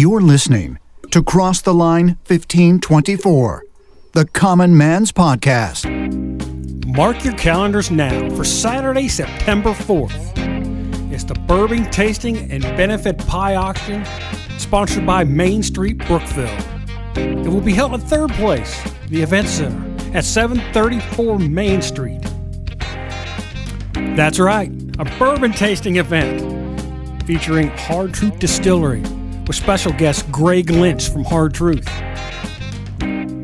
You're listening to Cross the Line 1524, the Common Man's Podcast. Mark your calendars now for Saturday, September 4th. It's the Bourbon Tasting and Benefit Pie Auction, sponsored by Main Street, Brookville. It will be held at Third Place, the Event Center, at 734 Main Street. That's right, a bourbon tasting event featuring Hard Truth Distillery with special guest Greg Lynch from Hard Truth.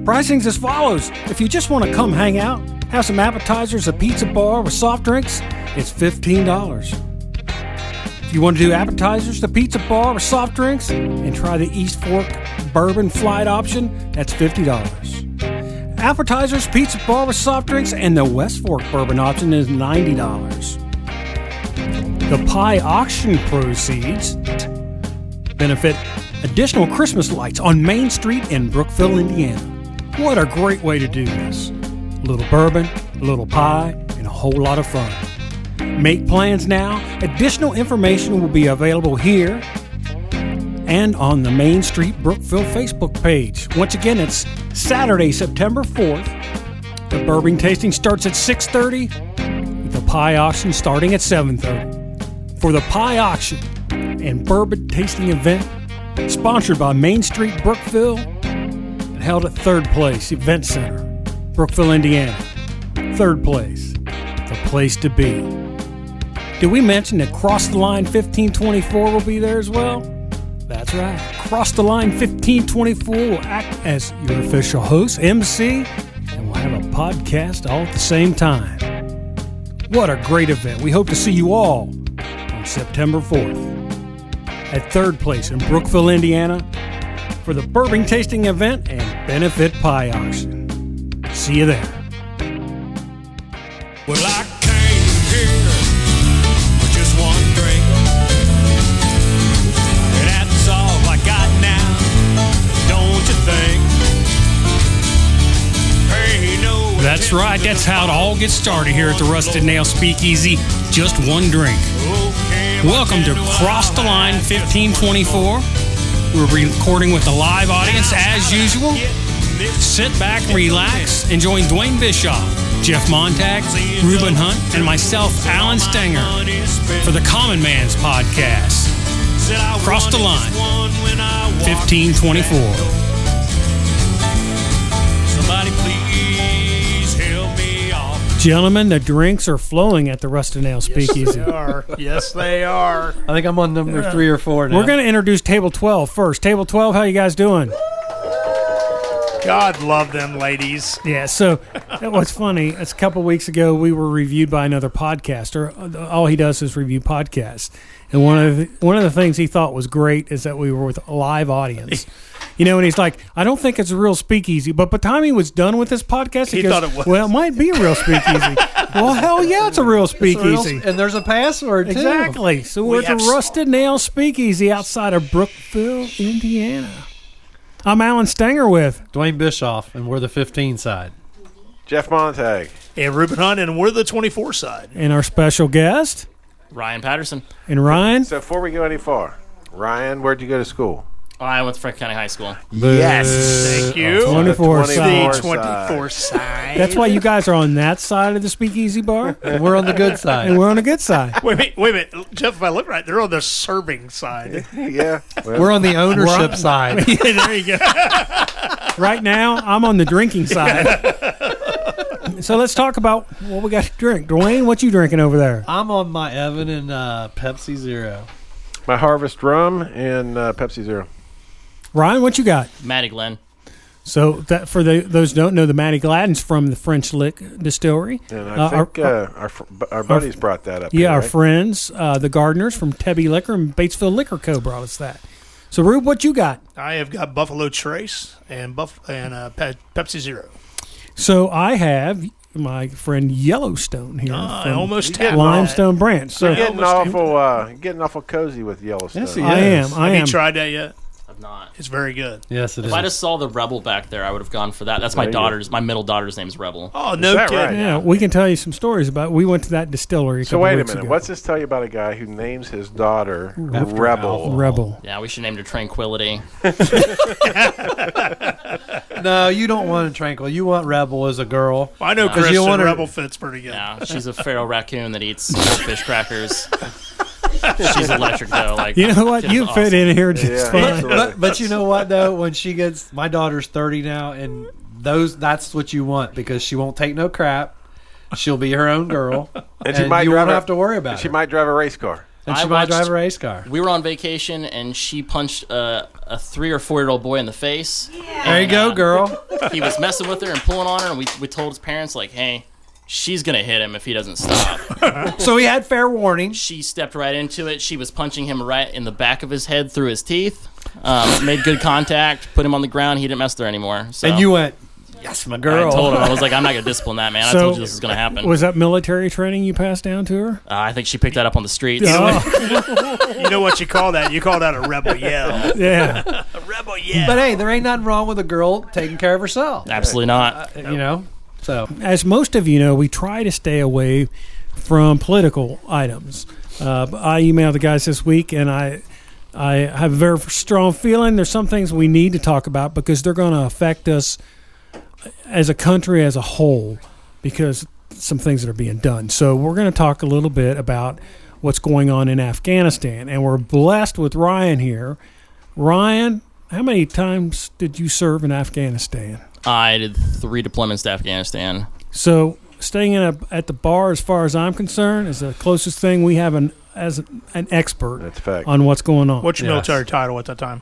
Pricing's as follows. If you just want to come hang out, have some appetizers, a pizza bar with soft drinks, it's $15. If you want to do appetizers, the pizza bar with soft drinks, and try the East Fork bourbon flight option, that's $50. Appetizers, pizza bar with soft drinks, and the West Fork bourbon option is $90. The pie auction proceeds benefit additional Christmas lights on Main Street in Brookville, Indiana. What a great way to do this! A little bourbon, a little pie, and a whole lot of fun. Make plans now. Additional information will be available here and on the Main Street Brookville Facebook page. Once again, it's Saturday, September 4th. The bourbon tasting starts at 6:30, with the pie auction starting at 7:30. For the pie auction and bourbon tasting event sponsored by Main Street Brookville and held at Third Place Event Center, Brookville, Indiana. Third Place, the place to be. Did we mention that Cross the Line 1524 will be there as well? That's right. Cross the Line 1524 will act as your official host, MC, and we'll have a podcast all at the same time. What a great event. We hope to see you all on September 4th at Third Place in Brookville, Indiana for the bourbon tasting event and benefit pie auction. See you there. Well, I came here for just one drink. And that's all I got now, don't you think? Hey, no, That's right. That's how it all gets started here at the Rusted Nail Speakeasy. Just one drink. Oh, Welcome to Cross the Line 1524. We're recording with a live audience as usual. Sit back, relax, and join Dwayne Bischoff, Jeff Montag, Ruben Hunt, and myself, Alan Stenger, for the Common Man's Podcast. Cross the Line 1524. Gentlemen, the drinks are flowing at the Rusted Nail Speakeasy. Yes, they are. Yes, they are. I think I'm on number three or four now. We're going to introduce Table 12 first. Table 12, how you guys doing? God love them ladies. Yeah, so what's funny, it's a couple weeks ago we were reviewed by another podcaster. All he does is review podcasts. And one of the, one of the things he thought was great is that we were with a live audience. You know, and he's like, I don't think it's a real speakeasy. But by the time he was done with this podcast, he, He goes, thought it was. Well, it might be a real speakeasy. well, hell yeah, it's a real It's a real- speakeasy. and there's a password too. Exactly. So we're at have the Rusted Nail Speakeasy outside of Brookville, Indiana. I'm Alan Stenger with Dwayne Bischoff, and we're the 15 side. Jeff Montag. And Ruben Hunt, and we're the 24 side. and our special guest Ryan Patterson. and Ryan. So before we go any far, Ryan, where'd you go to school? I went to Frank County High School. Yes. Thank oh, you. 24 The side. 24 side. That's why you guys are on that side of the speakeasy bar, And we're on the good side. and side. we're on the good side. Wait a minute, wait a minute. Jeff, if I look right, they're on the serving side. Yeah. Well, We're on the ownership side. Yeah, there you go. Right now, I'm on the drinking side. so let's talk about what we got to drink. Dwayne, what you drinking over there? I'm on my Evan and uh, Pepsi Zero. my Harvest Rum and uh, Pepsi Zero. Ryan, what you got? Matty Glen. So that for the, those who don't know, the Mattie Gladden's from the French Lick Distillery. And I Uh, think our- uh, our, our buddies brought that up. Yeah, here, our right? friends, uh, the Gardeners from Tebby Liquor and Batesville Liquor Co. brought us that. So, Rube, what you got? I have got Buffalo Trace and Buff and uh, Pe- Pepsi Zero. So I have my friend Yellowstone here. Ah, I almost You tapped get Limestone Branch. So You're getting awful, uh, getting awful cozy with Yellowstone. Yes, he I am. I Have am. you tried that yet? Have not. It's very good. Yes, it is. If I just saw the Rebel back there, I would have gone for that. That's my There you go. daughter's. My middle daughter's name is Rebel. Oh no that kidding! right? Yeah, we can tell you some stories about. We went to that distillery. A So couple wait a weeks minute. ago. What's this tell you about a guy who names his daughter After Rebel? Alpha. Rebel? Yeah, we should name her Tranquility. no, you don't want a tranquil. You want rebel as a girl. I know No. 'Cause you Christian wanna- Rebel fits pretty good. Yeah, she's a feral raccoon that eats fish crackers. she's electric though. Like You know what? You awesome. fit in here just Yeah. fine. But but you know what though? When she gets, my daughter's thirty now, and those that's what you want because she won't take no crap. She'll be her own girl, And she might you drive won't a- have to worry about She it. might drive a race car. and she I might watched- drive a race car. We were on vacation and she punched a, a three or four year old boy in the face. There you go, uh, girl. He was messing with her and pulling on her, and we, we told his parents like, "Hey, she's gonna hit him if he doesn't stop." So he had fair warning. she stepped right into it. She was punching him right in the back of his head through his teeth. Um, made good contact, put him on the ground. He didn't mess there anymore. So And you went, yes, my girl. I told him I was like, I'm not gonna discipline that man. I told you this is gonna happen. Was that military training you passed down to her? Uh, I think she picked that up on the streets. Oh, You know what you call that? You call that a rebel yell. yeah. A rebel yell. But hey, there ain't nothing wrong with a girl taking care of herself. Absolutely not. You know. So As most of you know, we try to stay away from political items. Uh, I emailed the guys this week, and I I have a very strong feeling there's some things we need to talk about because they're going to affect us as a country as a whole because some things that are being done. So we're going to talk a little bit about what's going on in Afghanistan, and we're blessed with Ryan here. Ryan, how many times did you serve in Afghanistan? I did three deployments to Afghanistan. So staying in a, at the bar, as far as I'm concerned, is the closest thing we have an as an expert That's fact. on what's going on. What's your Yes. military title at that time?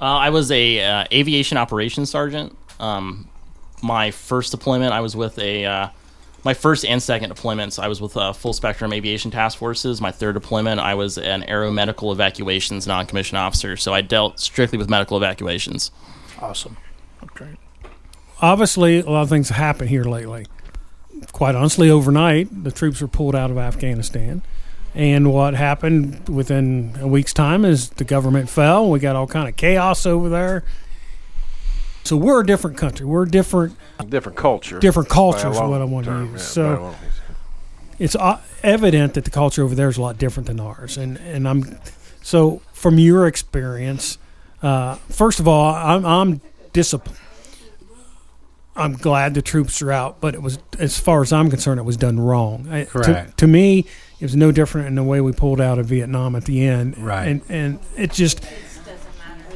Uh, I was a uh, aviation operations sergeant. Um, my first deployment, I was with a. Uh, my first and second deployments, I was with uh, Full Spectrum Aviation Task Forces. My third deployment, I was an aeromedical evacuations non-commissioned officer. So I dealt strictly with medical evacuations. Awesome. Okay. Obviously, a lot of things have happened here lately. Quite honestly, overnight, the troops were pulled out of Afghanistan. And what happened within a week's time is the government fell. We got all kind of chaos over there. So we're a different country. We're a different different culture. different by culture is what I want to use. yeah, so by a long- it's uh, evident that the culture over there is a lot different than ours. And and I'm so from your experience, uh, first of all, I'm I'm disappointed. I'm glad the troops are out, but it was as far as I'm concerned, it was done wrong. I- to- Correct. To, me, it was no different in the way we pulled out of Vietnam at the end. Right. And and it just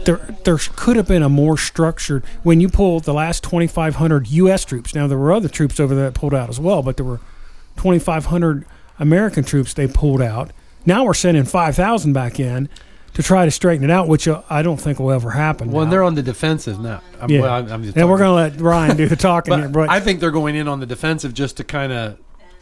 there there could have been a more structured when you pulled the last 2,500 U.S. troops. Now there were other troops over there that pulled out as well, but there were 2,500 American troops they pulled out. Now we're sending 5,000 back in to try to straighten it out, which uh, I don't think will ever happen. Well, now. they're on the defensive now. I'm, yeah, well, I'm, I'm just and we're going to let Ryan do the talking But here. But I think they're going in on the defensive just to kind of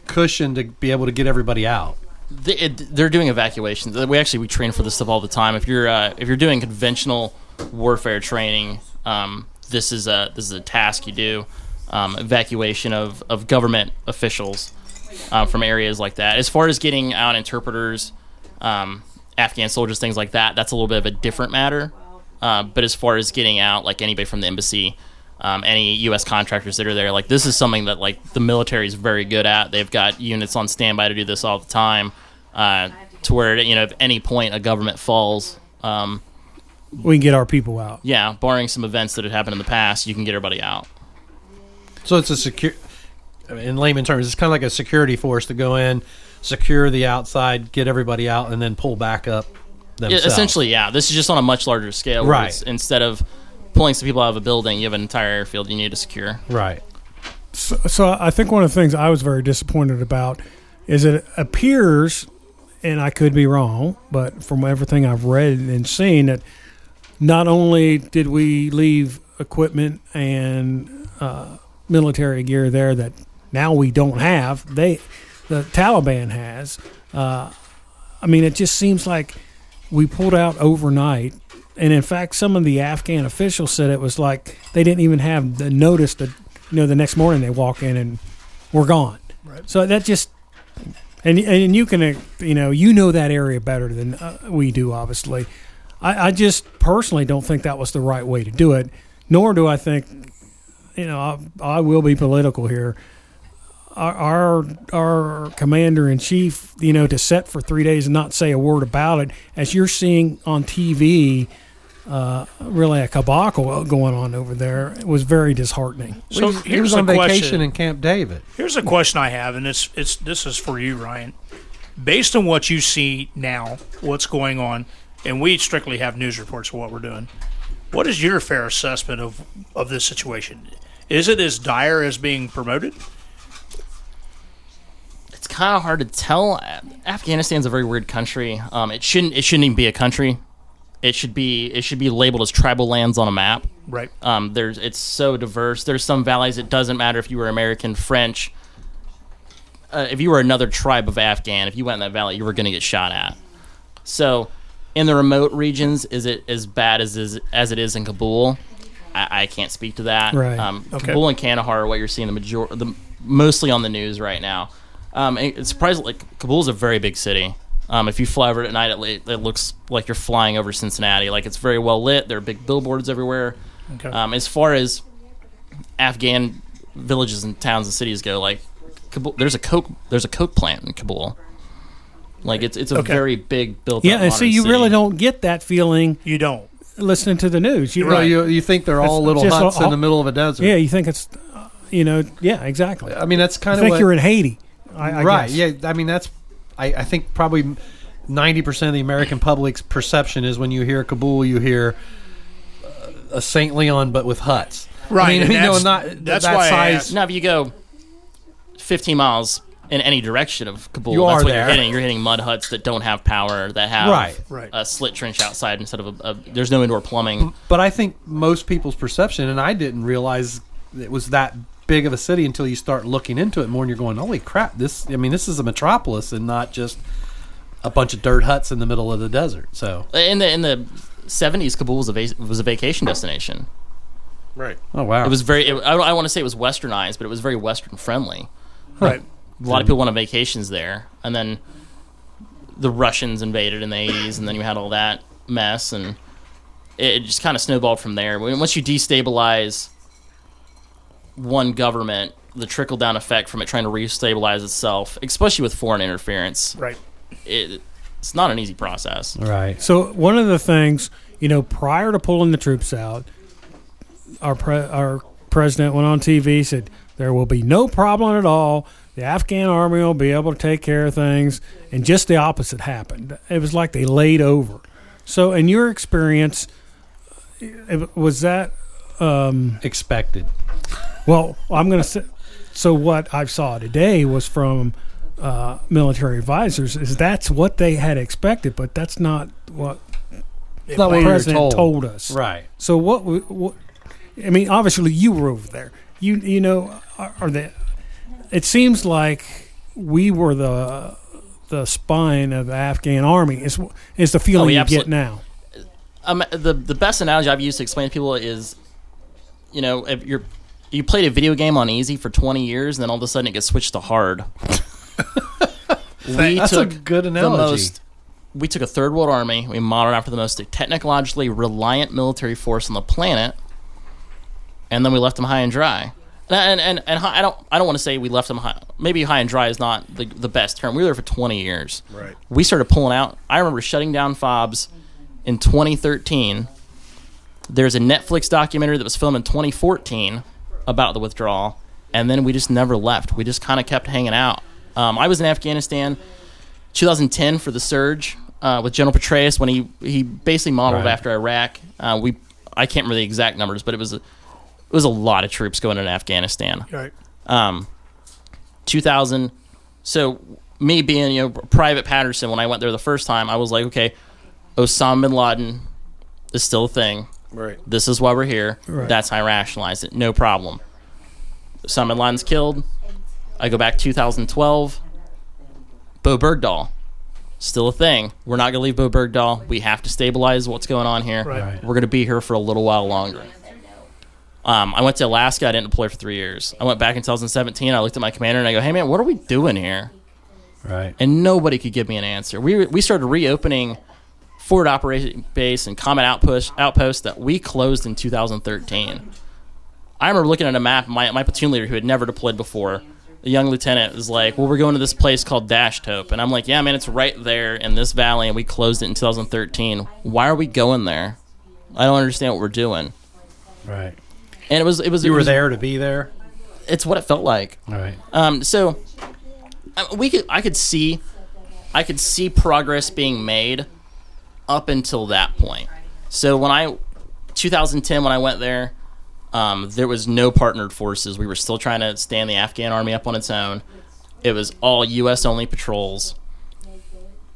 cushion to be able to get everybody out. They're doing evacuations. We actually we train for this stuff all the time. If you're uh, if you're doing conventional warfare training, um, this is a this is a task you do. Um, evacuation of, of government officials um, from areas like that. As far as getting out interpreters, um, Afghan soldiers, things like that, that's a little bit of a different matter. Uh, but as far as getting out, like anybody from the embassy, um, any U.S. contractors that are there, like this is something that like the military is very good at. They've got units on standby to do this all the time, uh, to where you know if any point a government falls, um, we can get our people out. yeah, barring some events that had happened in the past, you can get everybody out. So it's a secure, in layman terms, it's kind of like a security force to go in, secure the outside, get everybody out, and then pull back up. Yeah, Themselves. essentially, yeah. This is just on a much larger scale. Right. Instead of pulling some people out of a building, you have an entire airfield you need to secure. right. So, so I think one of the things I was very disappointed about is it appears, and I could be wrong, but from everything I've read and seen, that not only did we leave equipment and uh, military gear there that now we don't have, they the Taliban has. Uh, I mean, it just seems like we pulled out overnight. And in fact, some of the Afghan officials said it was like they didn't even have the notice that, you know, the next morning they walk in and we're gone. Right. So that just, and and you can, uh, you know, you know that area better than uh, we do, obviously. I, I just personally don't think that was the right way to do it. Nor do I think, you know, I, I will be political here. Our, our our commander in chief, you know, to set for three days and not say a word about it, as you're seeing on TV, uh, really a cabal going on over there, it was very disheartening. So he was, he here's was a on vacation question. in Camp David. Here's a question I have, and it's it's this is for you, Ryan. Based on what you see now, what's going on, and we strictly have news reports of what we're doing. What is your fair assessment of of this situation? Is it as dire as being promoted? it's kind of hard to tell. Afghanistan's a very weird country. Um, it shouldn't it shouldn't even be a country. It should be it should be labeled as tribal lands on a map. Right. Um, there's it's so diverse. There's some valleys. It doesn't matter if you were American, French. Uh, if you were another tribe of Afghan, if you went in that valley, you were going to get shot at. So, in the remote regions, is it as bad as is, as it is in Kabul? I, I can't speak to that. Right. Um, Okay. Kabul and Kandahar are what you're seeing the major the mostly on the news right now. Um, it- it's surprising. Like Kabul's a very big city. Um, if you fly over at night, it, it looks like you're flying over Cincinnati. Like it's very well lit. There are big billboards everywhere. Okay. Um, as far as Afghan villages and towns and cities go, like Kabul, there's a coke there's a coke plant in Kabul. Like it's it's a Okay. very big built. Yeah, and see, modern you city. really don't get that feeling you don't. listening to the news. You, Well, you you think they're all It's little huts all- in the middle of a desert? yeah, you think it's, uh, you know, yeah, exactly. I mean that's I kind of think what, you're in Haiti. I, I right. guess. Yeah, I mean that's I, I think probably ninety percent of the American public's perception is when you hear Kabul, you hear uh, a Saint Leon but with huts. Right, I mean, and you know, not that's that why size. Now, if you go 15 miles in any direction of Kabul, You that's are what there. you're hitting. You're hitting mud huts that don't have power, that have Right. Right. a slit trench outside instead of a, a there's no indoor plumbing. But I think most people's perception, and I didn't realize it was that big of a city until you start looking into it more, and you're going, "Holy crap! This, I mean, this is a metropolis and not just a bunch of dirt huts in the middle of the desert." So, In the in the 70s, Kabul was a va- was a vacation destination. Right. oh wow, It was very. It, I, I want to say it was westernized, but it was very western friendly. Right. A lot of people went on vacations there, and then the Russians invaded in the 80s, and then you had all that mess, and it, it just kind of snowballed from there. Once you destabilize one government, the trickle down effect from it trying to restabilize itself, especially with foreign interference, Right. it, it's not an easy process. right. So one of the things, you know, prior to pulling the troops out, our pre- our president went on TV said there will be no problem at all. The Afghan army will be able to take care of things, and just the opposite happened. It was like they laid over. So, in your experience, was that um, Expected. Well? I'm going to say. So what I saw today was from uh, military advisors. Is that's what they had expected, but that's not what It's not the what you president told. told. us. Right. So what? What? I mean, obviously you were over there. You you know, are, are the? It seems like we were the the spine of the Afghan army. Is is the feeling Oh, you absolute- get now? um, the the best analogy I've used to explain to people is, you know, if you're you played a video game on easy for 20 years, and then all of a sudden it gets switched to hard. we That's a took good the analogy. most. We took a third world army. We modeled after the most technologically reliant military force on the planet, and then we left them high and dry. And and, and high, I don't I don't want to say we left them high. Maybe high and dry is not the, the best term. We were there for 20 years. Right. We started pulling out. I remember shutting down fobs in 2013. There's a Netflix documentary that was filmed in 2014 about the withdrawal, and then we just never left. We just kind of kept hanging out. Um, I was in Afghanistan 2010 for the surge uh, with General Petraeus when he he basically modeled Right. after Iraq. Uh, we I can't remember the exact numbers, but it was a, it was a lot of troops going into Afghanistan Right. um, 2000. So me being you know Private Patterson, when I went there the first time, I was like, okay, Osama bin Laden is still a thing. Right. This is why we're here. Right. That's how I rationalized it. No problem. Osama bin Laden's killed. I go back 2012. Bowe Bergdahl, still a thing. We're not going to leave Bowe Bergdahl. We have to stabilize what's going on here. Right. We're going to be here for a little while longer. Um, I went to Alaska. I didn't deploy for three years. I went back in 2017. I looked at my commander and I go, "Hey man, what are we doing here?" Right. And nobody could give me an answer. We we started reopening forward operation base and combat outpost outpost that we closed in 2013. I remember looking at a map. My my platoon leader, who had never deployed before, a young lieutenant, was like, "Well, we're going to this place called Dash Tope," and I'm like, "Yeah, man, it's right there in this valley, and we closed it in 2013. Why are we going there? I don't understand what we're doing." Right. And it was it was You it were there to be there. It's what it felt like. All right. Um, so uh, we could, I could see, I could see progress being made up until that point. So when I, 2010, when I went there, um, there was no partnered forces. We were still trying to stand the Afghan army up on its own. It was all U.S. only patrols.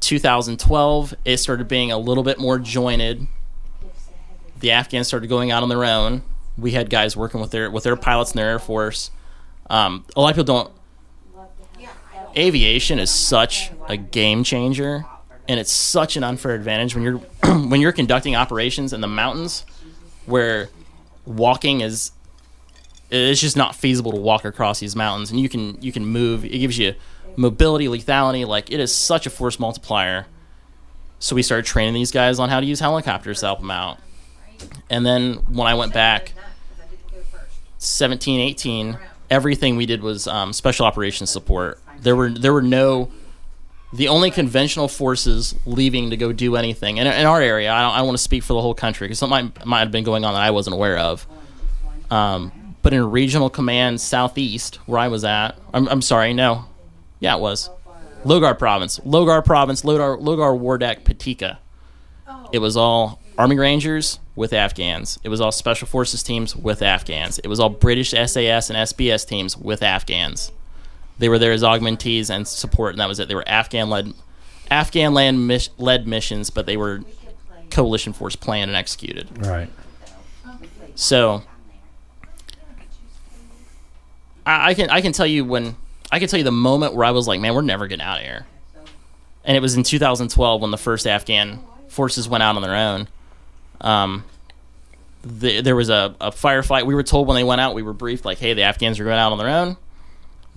2012, it started being a little bit more jointed. The Afghans started going out on their own. We had guys working with their with their pilots in their air force. Um, a lot of people don't. Aviation is such a game changer, and it's such an unfair advantage when you're when you're conducting operations in the mountains, where walking is it's just not feasible to walk across these mountains, and you can you can move. It gives you mobility, lethality. Like it is such a force multiplier. So we started training these guys on how to use helicopters to help them out. And then when I went back, 17, 18, everything we did was um, special operations support. There were there were no the only conventional forces leaving to go do anything in, in our area. I don't, I want to speak for the whole country because something might, might have been going on that I wasn't aware of. Um, but in regional command southeast, where I was at, I'm, I'm sorry, no, yeah, it was Logar province, Logar province, Logar Logar Wardak Paktika. It was all Army Rangers with Afghans. It was all Special Forces teams with Afghans. It was all British SAS and SBS teams with Afghans. They were there as augmentees and support, and that was it. They were Afghan led, Afghan land mis- led missions, but they were coalition force planned and executed. Right. So I, I can I can tell you when I can tell you the moment where I was like, man, we're never getting out of here. And it was in 2012 when the first Afghan forces went out on their own. Um, the, there was a, a firefight. We were told when they went out, we were briefed like, hey, the Afghans are going out on their own.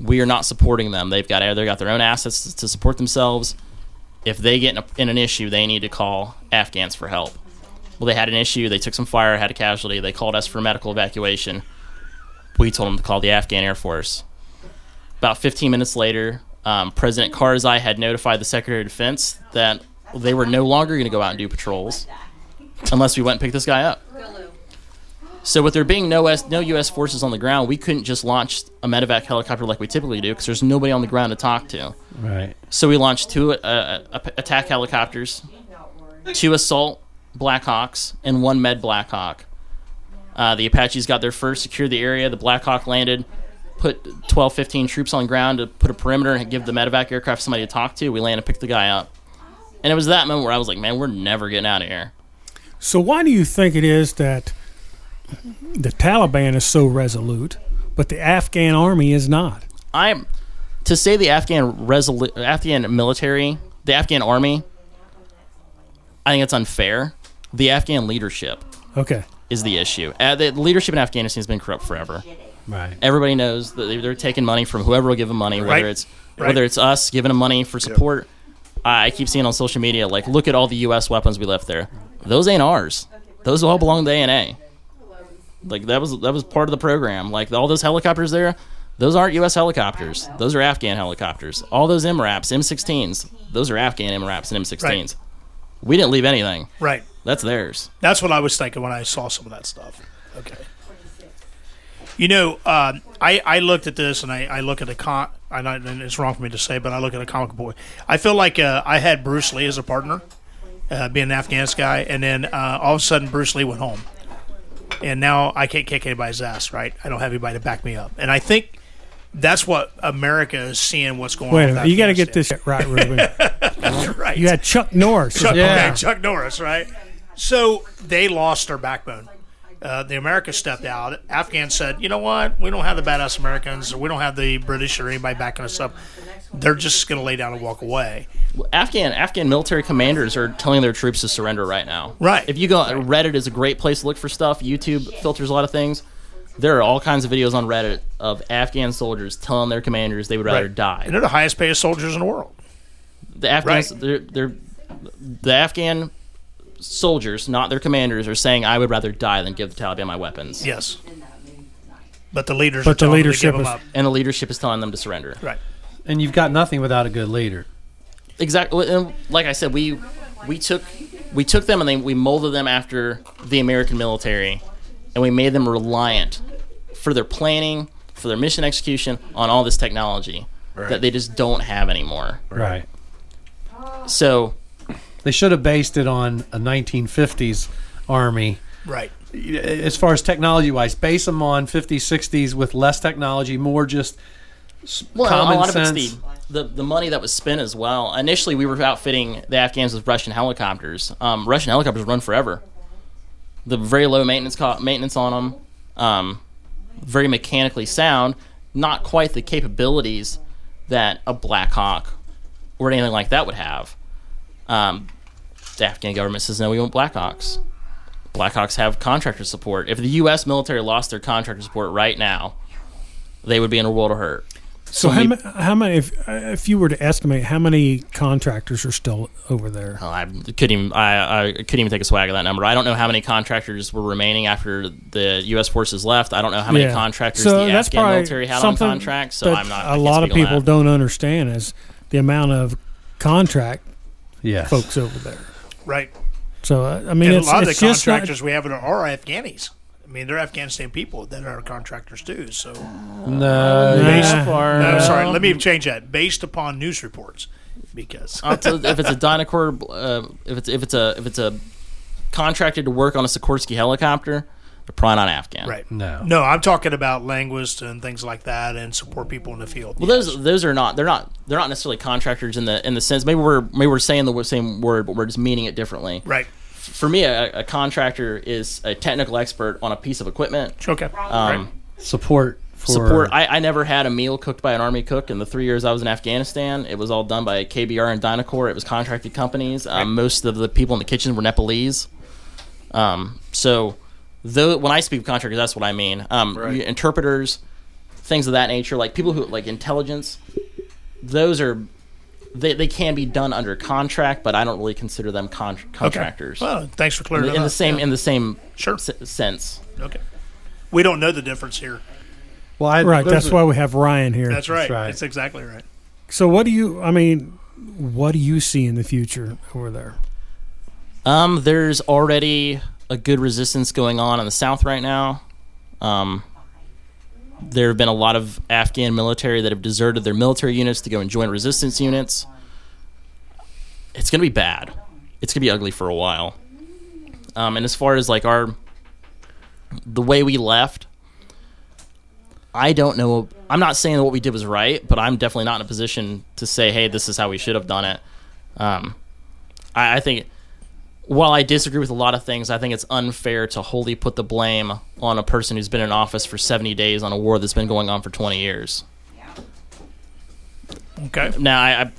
We are not supporting them. They've got they got their own assets to support themselves. If they get in, a, in an issue, they need to call Afghans for help. Well, they had an issue. They took some fire, had a casualty. They called us for medical evacuation. We told them to call the Afghan Air Force. About 15 minutes later, um, President Karzai had notified the Secretary of Defense that they were no longer going to go out and do patrols unless we went and picked this guy up. So, with there being no S, no U.S. forces on the ground, we couldn't just launch a medevac helicopter like we typically do because there's nobody on the ground to talk to. Right. So we launched two uh, uh, attack helicopters, two assault Blackhawks, and one med Blackhawk. Uh, the Apaches got there first, secured the area. The Blackhawk landed, put 12, 15 troops on ground to put a perimeter and give the medevac aircraft somebody to talk to. We landed, and picked the guy up. And it was that moment where I was like, man, we're never getting out of here. So why do you think it is that the Taliban is so resolute, but the Afghan army is not? I'm to say the Afghan resolu- Afghan military, the Afghan army. I think it's unfair. The Afghan leadership Okay. is the issue. Uh, the leadership in Afghanistan has been corrupt forever. Right. Everybody knows that they're, they're taking money from whoever will give them money, whether Right. it's Right. whether it's us giving them money for support. I I keep seeing on social media like, look at all the U.S. weapons we left there. Those ain't ours. Those all belong to the ANA. Like that was that was part of the program. Like all those helicopters there, those aren't U.S. helicopters. Those are Afghan helicopters. All those MRAPs, M16s, those are Afghan MRAPs and M16s. Right. We didn't leave anything. Right. That's theirs. That's what I was thinking when I saw some of that stuff. Okay. You know, um, I I looked at this and I, I look at the con. I know and it's wrong for me to say, but I look at a comic boy. I feel like uh, I had Bruce Lee as a partner, uh, being an Afghanistan guy, and then uh, all of a sudden Bruce Lee went home, and now I can't kick anybody's ass. Right? I don't have anybody to back me up, and I think that's what America is seeing. What's going Wait on? a with minute. You got to get Afghanistan. this right, Ruben. That's right. You had Chuck Norris. Chuck, Yeah. okay, Chuck Norris, right? So they lost their backbone. Uh, the Americans stepped out. Afghans said, "You know what? We don't have the badass Americans, or we don't have the British or anybody backing us up. They're just going to lay down and walk away." Afghan Afghan military commanders are telling their troops to surrender right now. Right. If you go Reddit is a great place to look for stuff. YouTube filters a lot of things. There are all kinds of videos on Reddit of Afghan soldiers telling their commanders they would rather Right. die. And they're the highest paid soldiers in the world. The Afghans, Right. they're, they're the Afghan soldiers, not their commanders, are saying, "I would rather die than give the Taliban my weapons." Yes. But the leaders But are the telling them to leadership give them is- up. And the leadership is telling them to surrender. Right. And you've got nothing without a good leader. Exactly. And like I said, we we took we took them and they, we molded them after the American military, and we made them reliant for their planning, for their mission execution on all this technology that they just don't have anymore. Right. So They should have based it on a 1950s army. Right. As far as technology wise, base them on 50s, 60s with less technology, more just s- Well, common a lot sense. of it's the, the the money that was spent as well. Initially, we were outfitting the Afghans with Russian helicopters. Um, Russian helicopters run forever. The very low maintenance co- maintenance on them, um, very mechanically sound. Not quite the capabilities that a Black Hawk or anything like that would have. Um, the Afghan government says no, we want Blackhawks. Blackhawks have contractor support. If the U.S. military lost their contractor support right now, they would be in a world of hurt. So how, we- ma- how many? If if you were to estimate, how many contractors are still over there? Oh, I couldn't even I, I couldn't even take a swag at that number. I don't know how many contractors were remaining after the U.S. forces left. I don't know how many Yeah. contractors So the Afghan military had on contract. So I'm not. A lot of people don't understand is the amount of contract Yes. folks over there. Right. So uh, I mean, and it's, a lot of the it's just not- contractors we have are Afghanis. I mean, they're Afghanistan people that are contractors too. So, No. based, Nah. no, sorry, let me change that. Based upon news reports, because I'll if it's a Dynacord, uh, if it's if it's a if it's a contracted to work on a Sikorsky helicopter, they're probably not Afghan. right, No. no, I'm talking about linguists and things like that, and support people in the field. Well, those those are not they're not they're not necessarily contractors in the in the sense maybe we're maybe we're saying the same word but we're just meaning it differently. right, For me, a, a contractor is a technical expert on a piece of equipment. okay, Um, right. Support for support. I, I never had a meal cooked by an army cook in the three years I was in Afghanistan. It was all done by KBR and Dynacor. It was contracted companies. Um, most of the people in the kitchen were Nepalese. Um, so, though when I speak of contractors, that's what I mean. Um, you- interpreters, things of that nature, like people who like intelligence. Those are they, they can be done under contract, but I don't really consider them con- contractors. Well, thanks for in, clearing the, that in the up. same Yeah. in the same Sure. s- sense. Okay, we don't know the difference here. Well, I, right. That's are- why we have Ryan here. That's right. right. That's exactly right. So what do you? I mean, what do you see in the future over there? Um, there's already a good resistance going on in the south right now. Um, there have been a lot of Afghan military that have deserted their military units to go and join resistance units. It's going to be bad. It's going to be ugly for a while. Um, and as far as like our the way we left, I don't know. I'm not saying that what we did was right, but I'm definitely not in a position to say, "Hey, this is how we should have done it." Um, I, I think while I disagree with a lot of things, I think it's unfair to wholly put the blame on a person who's been in office for 70 days on a war that's been going on for 20 years. Okay, Now, I, I,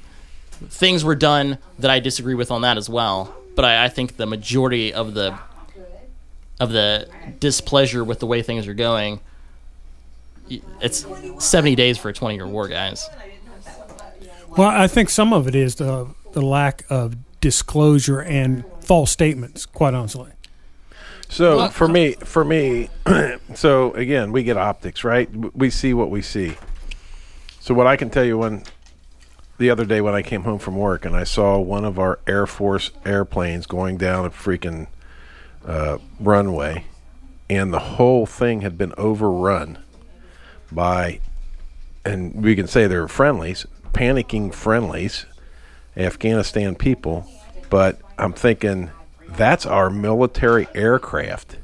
things were done that I disagree with on that as well, but I, I think the majority of the of the displeasure with the way things are going, it's 70 days for a 20 year war, guys. Well, I think some of it is the the lack of disclosure and false statements. Quite honestly, So for me, for me, so again, we get optics, right? We see what we see. So what I can tell you when the other day when I came home from work and I saw one of our Air Force airplanes going down a freaking uh, runway, and the whole thing had been overrun by, and we can say they're friendlies, panicking friendlies, Afghanistan people, but I'm thinking that's our military aircraft.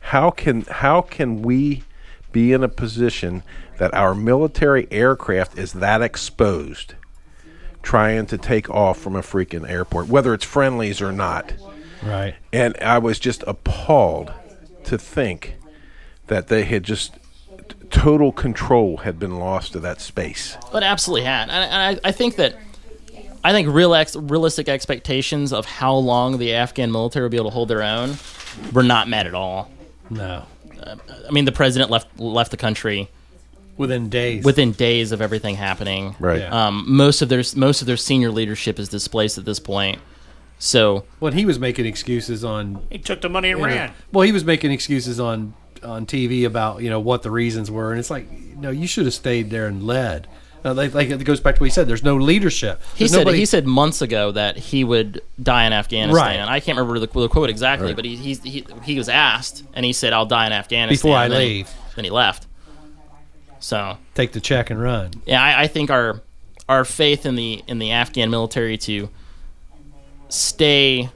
How can how can we be in a position that our military aircraft is that exposed trying to take off from a freaking airport, whether it's friendlies or not? right. And I was just appalled to think that they had just total control had been lost to that space. But absolutely had, and, and I, I think that I think real ex, realistic expectations of how long the Afghan military will be able to hold their own were not met at all. No. I mean, the president left left the country Within days. within days of everything happening. Right. Yeah. Um, most of their most of their senior leadership is displaced at this point. So When he was making excuses on He took the money and you know, ran. well, he was making excuses on on TV about you know what the reasons were, and it's like, no, you should have stayed there and led. Uh, like, like it goes back to what he said. There's no leadership. he said nobody- he said months ago that he would die in Afghanistan. Right. I can't remember the, the quote exactly, but he, he he he was asked, and he said, "I'll die in Afghanistan Before I then he- leave. then he left. So take the check and run. yeah, I, I think our our faith in the in the Afghan military to stay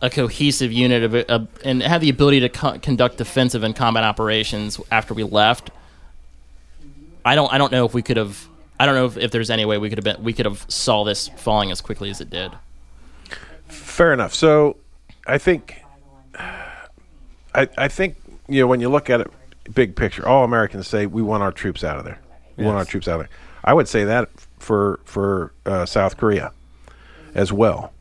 a cohesive unit of, of and have the ability to co- conduct defensive and combat operations after we left. I don't I don't know if we could have I don't know if, if there's any way we could have been we could have saw this falling as quickly as it did. Fair enough. So, I think, I, I think you know when you look at it, big picture, all Americans say we want our troops out of there. We want our troops out of there. I would say that for for uh, South Korea as well.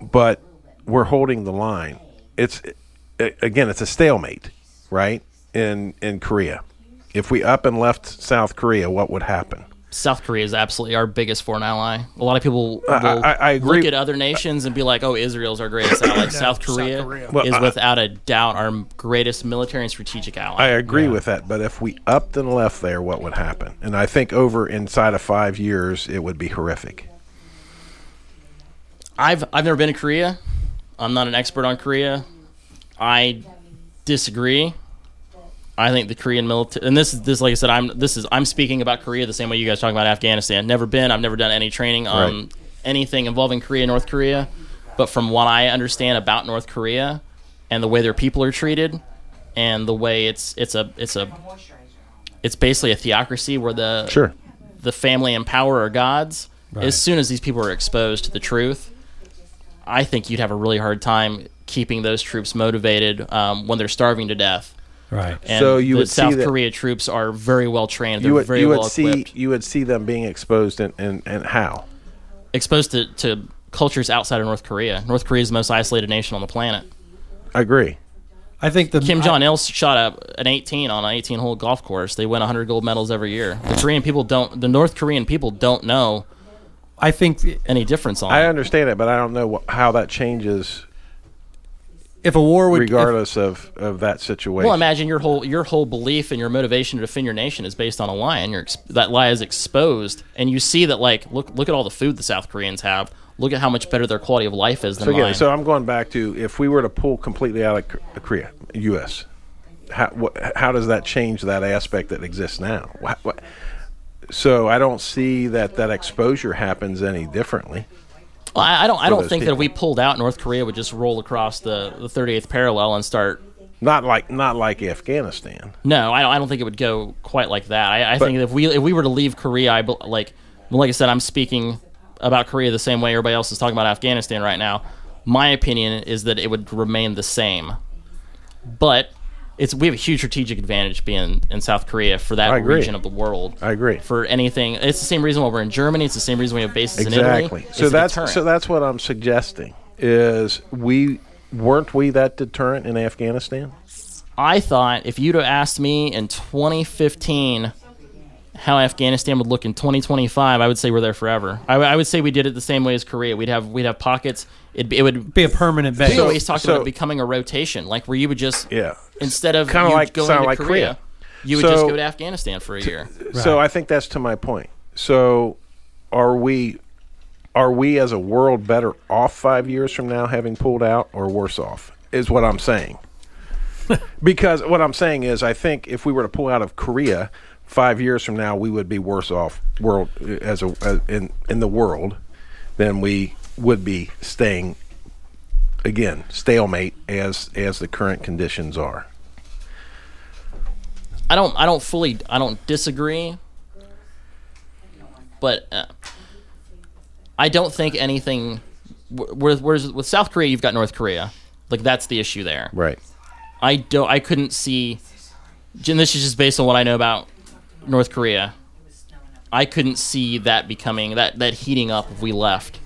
But we're holding the line. It's a- again, it's a stalemate, right? In in Korea, if we up and left South Korea, what would happen? South Korea is absolutely our biggest foreign ally. A lot of people will I- I- I agree. look at other nations and be like, "Oh, Israel's our greatest ally." South Korea, Korea. Well, is I- without a doubt our greatest military and strategic ally. I agree with that, but if we upped and left there, what would happen? And I think over inside of five years, it would be horrific. I've I've never been to Korea. I'm not an expert on Korea. I disagree. I think the Korean military, and this is this, like I said, I'm this is I'm speaking about Korea the same way you guys talking about Afghanistan. Never been. I've never done any training on Right. anything involving Korea, North Korea. But from what I understand about North Korea and the way their people are treated, and the way it's it's a it's a it's basically a theocracy where the Sure. the family and power are gods. As soon as these people are exposed to the truth, I think you'd have a really hard time keeping those troops motivated um, when they're starving to death. Right. And So you the would see South that- Korea troops are very well trained. They're You would very you well would see equipped, you would see them being exposed and and, and how? exposed to, to cultures outside of North Korea. North Korea is the most isolated nation on the planet. I agree. I think the Kim Jong Il shot a, an 18 on an 18 hole golf course. They win 100 gold medals every year. The Korean people don't. The North Korean people don't know I think any difference on. I it. understand it, but I don't know wh- how that changes if a war would if- regardless of, of that situation. Well, imagine your whole your whole belief and your motivation to defend your nation is based on a lie, and you're that lie is exposed, and you see that like look look at all the food the South Koreans have. Look at how much better their quality of life is than so again, mine. so I'm going back to if we were to pull completely out of Korea, U.S. How what, how does that change that aspect that exists now? Wha- what- so I don't see that that exposure happens any differently. Well, I, I don't I don't think that if we pulled out, North Korea would just roll across the, the 38th parallel and start. Not like not like Afghanistan. No, I don't, I don't think it would go quite like that. I, I But- think if we if we were to leave Korea, I like like I said, I'm speaking about Korea the same way everybody else is talking about Afghanistan right now. My opinion is that it would remain the same, but it's we have a huge strategic advantage being in South Korea for that region of the world. I agree. For anything, it's the same reason why we're in Germany. It's the same reason we have bases in Italy. Exactly. So that's so that's what I'm suggesting is we weren't we that deterrent in Afghanistan? I thought if you'd have asked me in 2015 how Afghanistan would look in 2025, I would say we're there forever. I, I would say we did it the same way as Korea. We'd have we'd have pockets. It'd be, it would. be a permanent base. So always talked so- about becoming a rotation, like where you would just Yeah. instead of Kinda like- going to like Korea, Korea. you would just go to Afghanistan for a year. So I think that's to my point. So are we are we as a world better off 5 years from now having pulled out or worse off? Is what I'm saying. because what I'm saying is I think if we were to pull out of Korea 5 years from now we would be worse off world as a as in in the world than we would be staying again stalemate as as the current conditions are. I don't I don't fully I don't disagree, but uh, I don't think anything. Whereas, whereas with South Korea, you've got North Korea, like that's the issue there. Right. I don't. I couldn't see. And this is just based on what I know about North Korea. I couldn't see that becoming that that heating up if we left.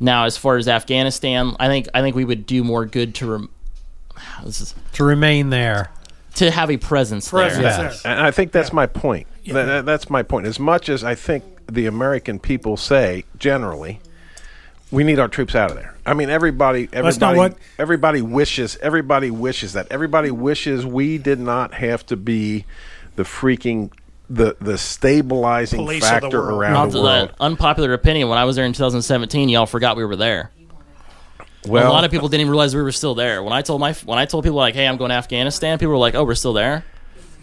Now, as far as Afghanistan, I think I think we would do more good to rem- this is to remain there. to have a presence, Presence there. Yes. And I think that's my point. That- that- that's my point. As much as I think the American people say generally we need our troops out of there. I mean, everybody, That's not everybody, what- everybody wishes, everybody wishes that. Everybody wishes we did not have to be the freaking the the stabilizing Police of the factor world. around Not the to world. that unpopular opinion. When I was there in 2017, y'all forgot we were there. Well, a lot of people didn't even realize we were still there. When I told my when I told people like, "Hey, I'm going to Afghanistan," people were like, "Oh, we're still there."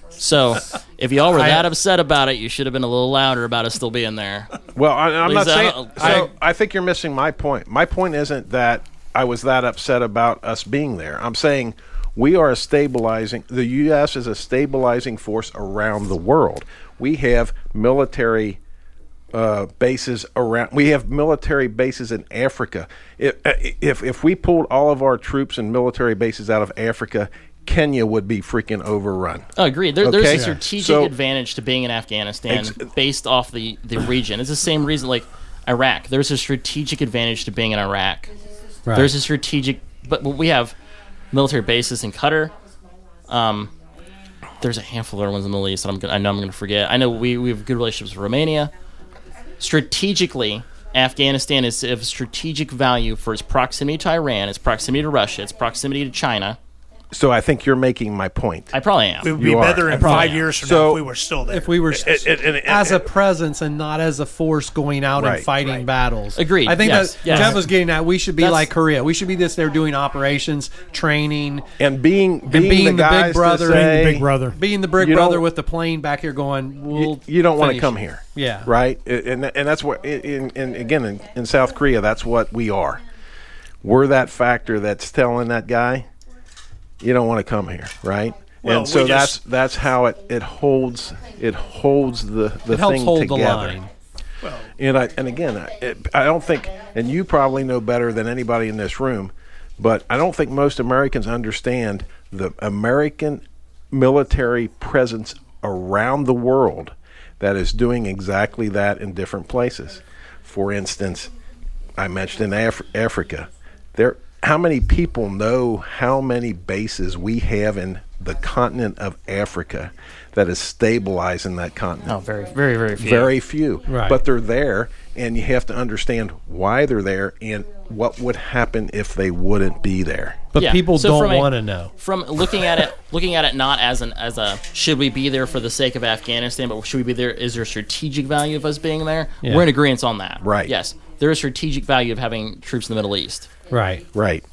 So, if y'all were that upset about it, you should have been a little louder about us still being there. Well, I, I'm not Please, I saying. don't- so I think you're missing my point. My point isn't that I was that upset about us being there. I'm saying we are a stabilizing. The U.S. is a stabilizing force around the world. We have military uh, bases around. We have military bases in Africa. If, uh, if if we pulled all of our troops and military bases out of Africa, Kenya would be freaking overrun. Oh, agreed. There, There's Okay. a Yeah. strategic So- advantage to being in Afghanistan Ex- based off the, the region. It's the same reason, like Iraq. There's a strategic advantage to being in Iraq. Right. There's a strategic, but but we have military bases in Qatar. Um, there's a handful of other ones in the Middle East that I'm gonna, I know I'm going to forget. I know we, we have good relationships with Romania. Strategically, Afghanistan is of strategic value for its proximity to Iran, its proximity to Russia, its proximity to China. So I think you're making my point. I probably am. We would be You are. better in probably five am. years from So- now if we were still there. if we were It- it- it- it- as a it- presence and not as a force going out Right, and fighting right. battles. Agreed, I think yes, that yes. Jeff was getting at. We should be That's- like Korea. We should be this. They're doing operations, training, and being being, being the, the big guys brother- to Being say, Big brother. being the big You brother don't- with the plane back here going. you, We'll you don't want to finish come here. Yeah. Right. And and that's what in, in again in, in South Korea that's what we are. We're that factor that's telling that guy, you don't want to come here, right? Well, and so we that's just- that's how it, it holds it holds the the It helps thing hold together. the line. And I and again, I, it, I don't think, and you probably know better than anybody in this room, but I don't think most Americans understand the American military presence around the world that is doing exactly that in different places. For instance, I mentioned in Af- Africa, there. How many people know how many bases we have in the continent of Africa that is stabilizing that continent? Oh, very, very, very few. Very few. Right. But they're there, and you have to understand why they're there and what would happen if they wouldn't be there. But Yeah. people So don't want to know. From looking at it, looking at it not as an as a should we be there for the sake of Afghanistan, but should we be there? Is there strategic value of us being there? Yeah. We're in agreement on that. Right. Yes, there is strategic value of having troops in the Middle East. Right. Right.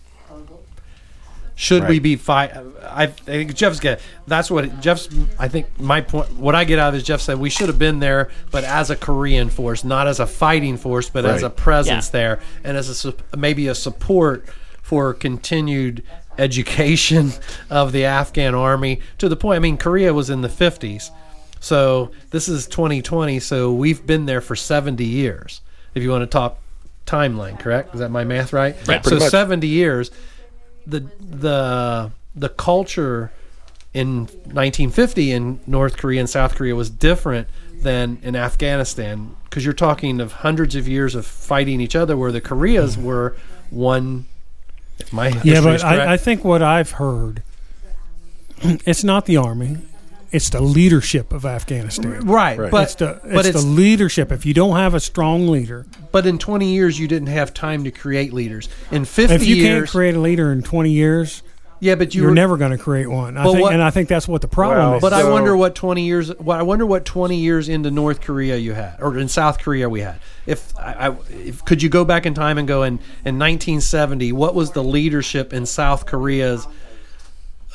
Should we be fight? I, I think Jeff's get. That's what Jeff's. I think my point. What I get out of is Jeff said we should have been there, but as a Korean force, not as a fighting force, but as a presence Yeah. there, and as a maybe a support for continued education of the Afghan army to the point. I mean, Korea was in the fifties, so this is 2020. So we've been there for 70 years. If you want to talk timeline, correct? Is that my math right? Right. So much. 70 years the the the culture in 1950 in North Korea and South Korea was different than in Afghanistan because you're talking of hundreds of years of fighting each other where the Koreas mm-hmm. were one if my Yeah, but I, I think what I've heard, it's not the army, it's the leadership of Afghanistan. right, Right. but it's the but it's, it's the leadership. If you don't have a strong leader, but in 20 years you didn't have time to create leaders in 50 if you can't create a leader in twenty years, yeah but you you're were, never going to create one. I think, what- and I think that's what the problem Well, is. But I wonder what twenty years. Well, I wonder what twenty years into North Korea you had, or in South Korea we had. If I, I if, could you go back in time and go in in 1970? What was the leadership in South Korea's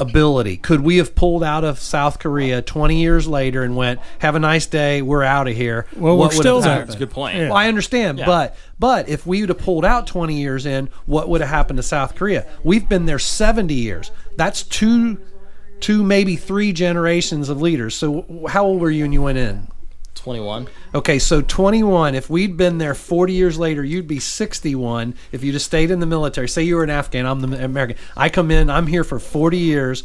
ability? Could we have pulled out of South Korea twenty years later and went, "Have a nice day, we're out of here"? Well, what we're would still have there. happened? That's a good point. Yeah. Well, I understand, Yeah. but but if we would have pulled out 20 years in, what would have happened to South Korea? We've been there 70 years. That's two, two maybe three generations of leaders. So how old were you when you went in? Twenty-one. Okay, so 21. If we'd been there 40 years later, you'd be 61. If you'd have stayed in the military, say you were an Afghan, I'm the American. I come in, I'm here for 40 years.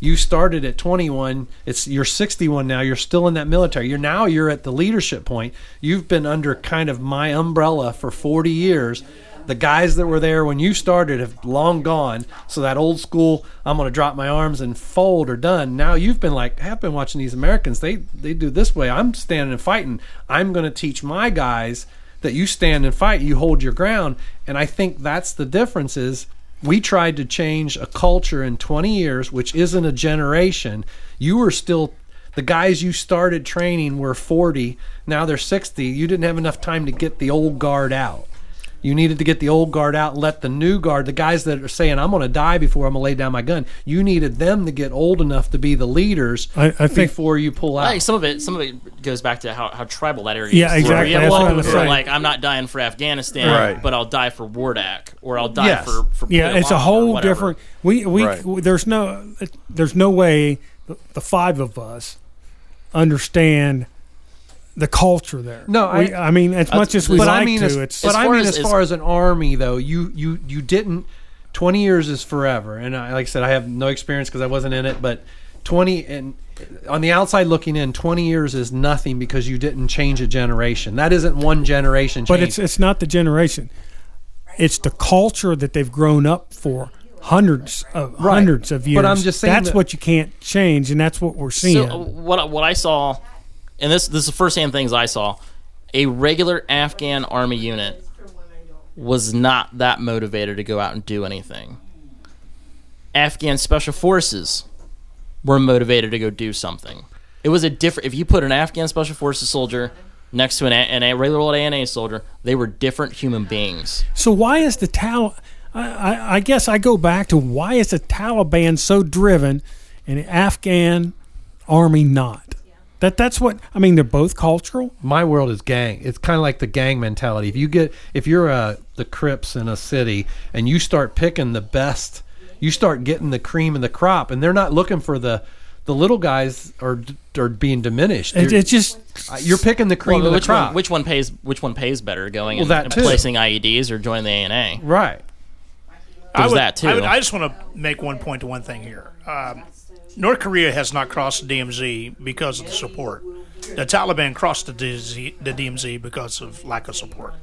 You started at 21. It's you're 61 now. You're still in that military. You're now you're at the leadership point. You've been under kind of my umbrella for 40 years. The guys that were there when you started have long gone. So that old school, I'm going to drop my arms and fold are done. Now you've been like, I've been watching these Americans. They they do this way. I'm standing and fighting. I'm going to teach my guys that you stand and fight, you hold your ground. And I think that's the difference is we tried to change a culture in 20 years, which isn't a generation. You were still the guys you started training were 40, now they're 60. You didn't have enough time to get the old guard out. You needed to get the old guard out and let the new guard, the guys that are saying, I'm going to die before I'm going to lay down my gun, you needed them to get old enough to be the leaders I- I think- before you pull I out. think some of it, some of it goes back to how, how tribal that area Yeah, is. Where exactly. you have That's a lot of I'm people who are saying. like, I'm not dying for Afghanistan, Right. but I'll die for Wardak, or I'll die Yes. for, for Yeah, it's a whole different. We we Right. there's no there's no way the, the five of us understand the culture there. No, We- I- I mean as much as we but like I mean, to, as, it's but As I far mean, as- as as- far as an army, though, you you you didn't. Twenty years is forever, and I, like I said, I have no experience because I wasn't in it. But twenty and on the outside looking in, twenty years is nothing because you didn't change a generation. That isn't one generation. but it's it's not the generation. It's the culture that they've grown up for hundreds of Right. hundreds of years. But. I'm just saying that's that- what you can't change, and that's what we're seeing. So what what I saw, and this this is the first hand things I saw, a regular Afghan army unit was not that motivated to go out and do anything. Afghan special forces were motivated to go do something. It was a different. If you put an Afghan special forces soldier next to an, A- an a regular old ANA soldier, they were different human beings. So why is the Tal? I, I, guess I go back to why is the Taliban so driven, and Afghan army not? That that's what I mean. They're both cultural. my world is gang. It's kind of like the gang mentality. If you get if you're a the Crips in a city and you start picking the best, you start getting the cream and the crop, and they're not looking for the the little guys are are being diminished. It, You're- it's just uh, you're picking the cream Well, of the which crop. one? Which one pays? Which one pays better? Going Well, and, that and too. placing IEDs or joining the ANA? right. I There's would, that, too. I, would, I just want to make one point to one thing here. Um, North Korea has not crossed the DMZ because of the support. The Taliban crossed the DMZ, the DMZ because of lack of support.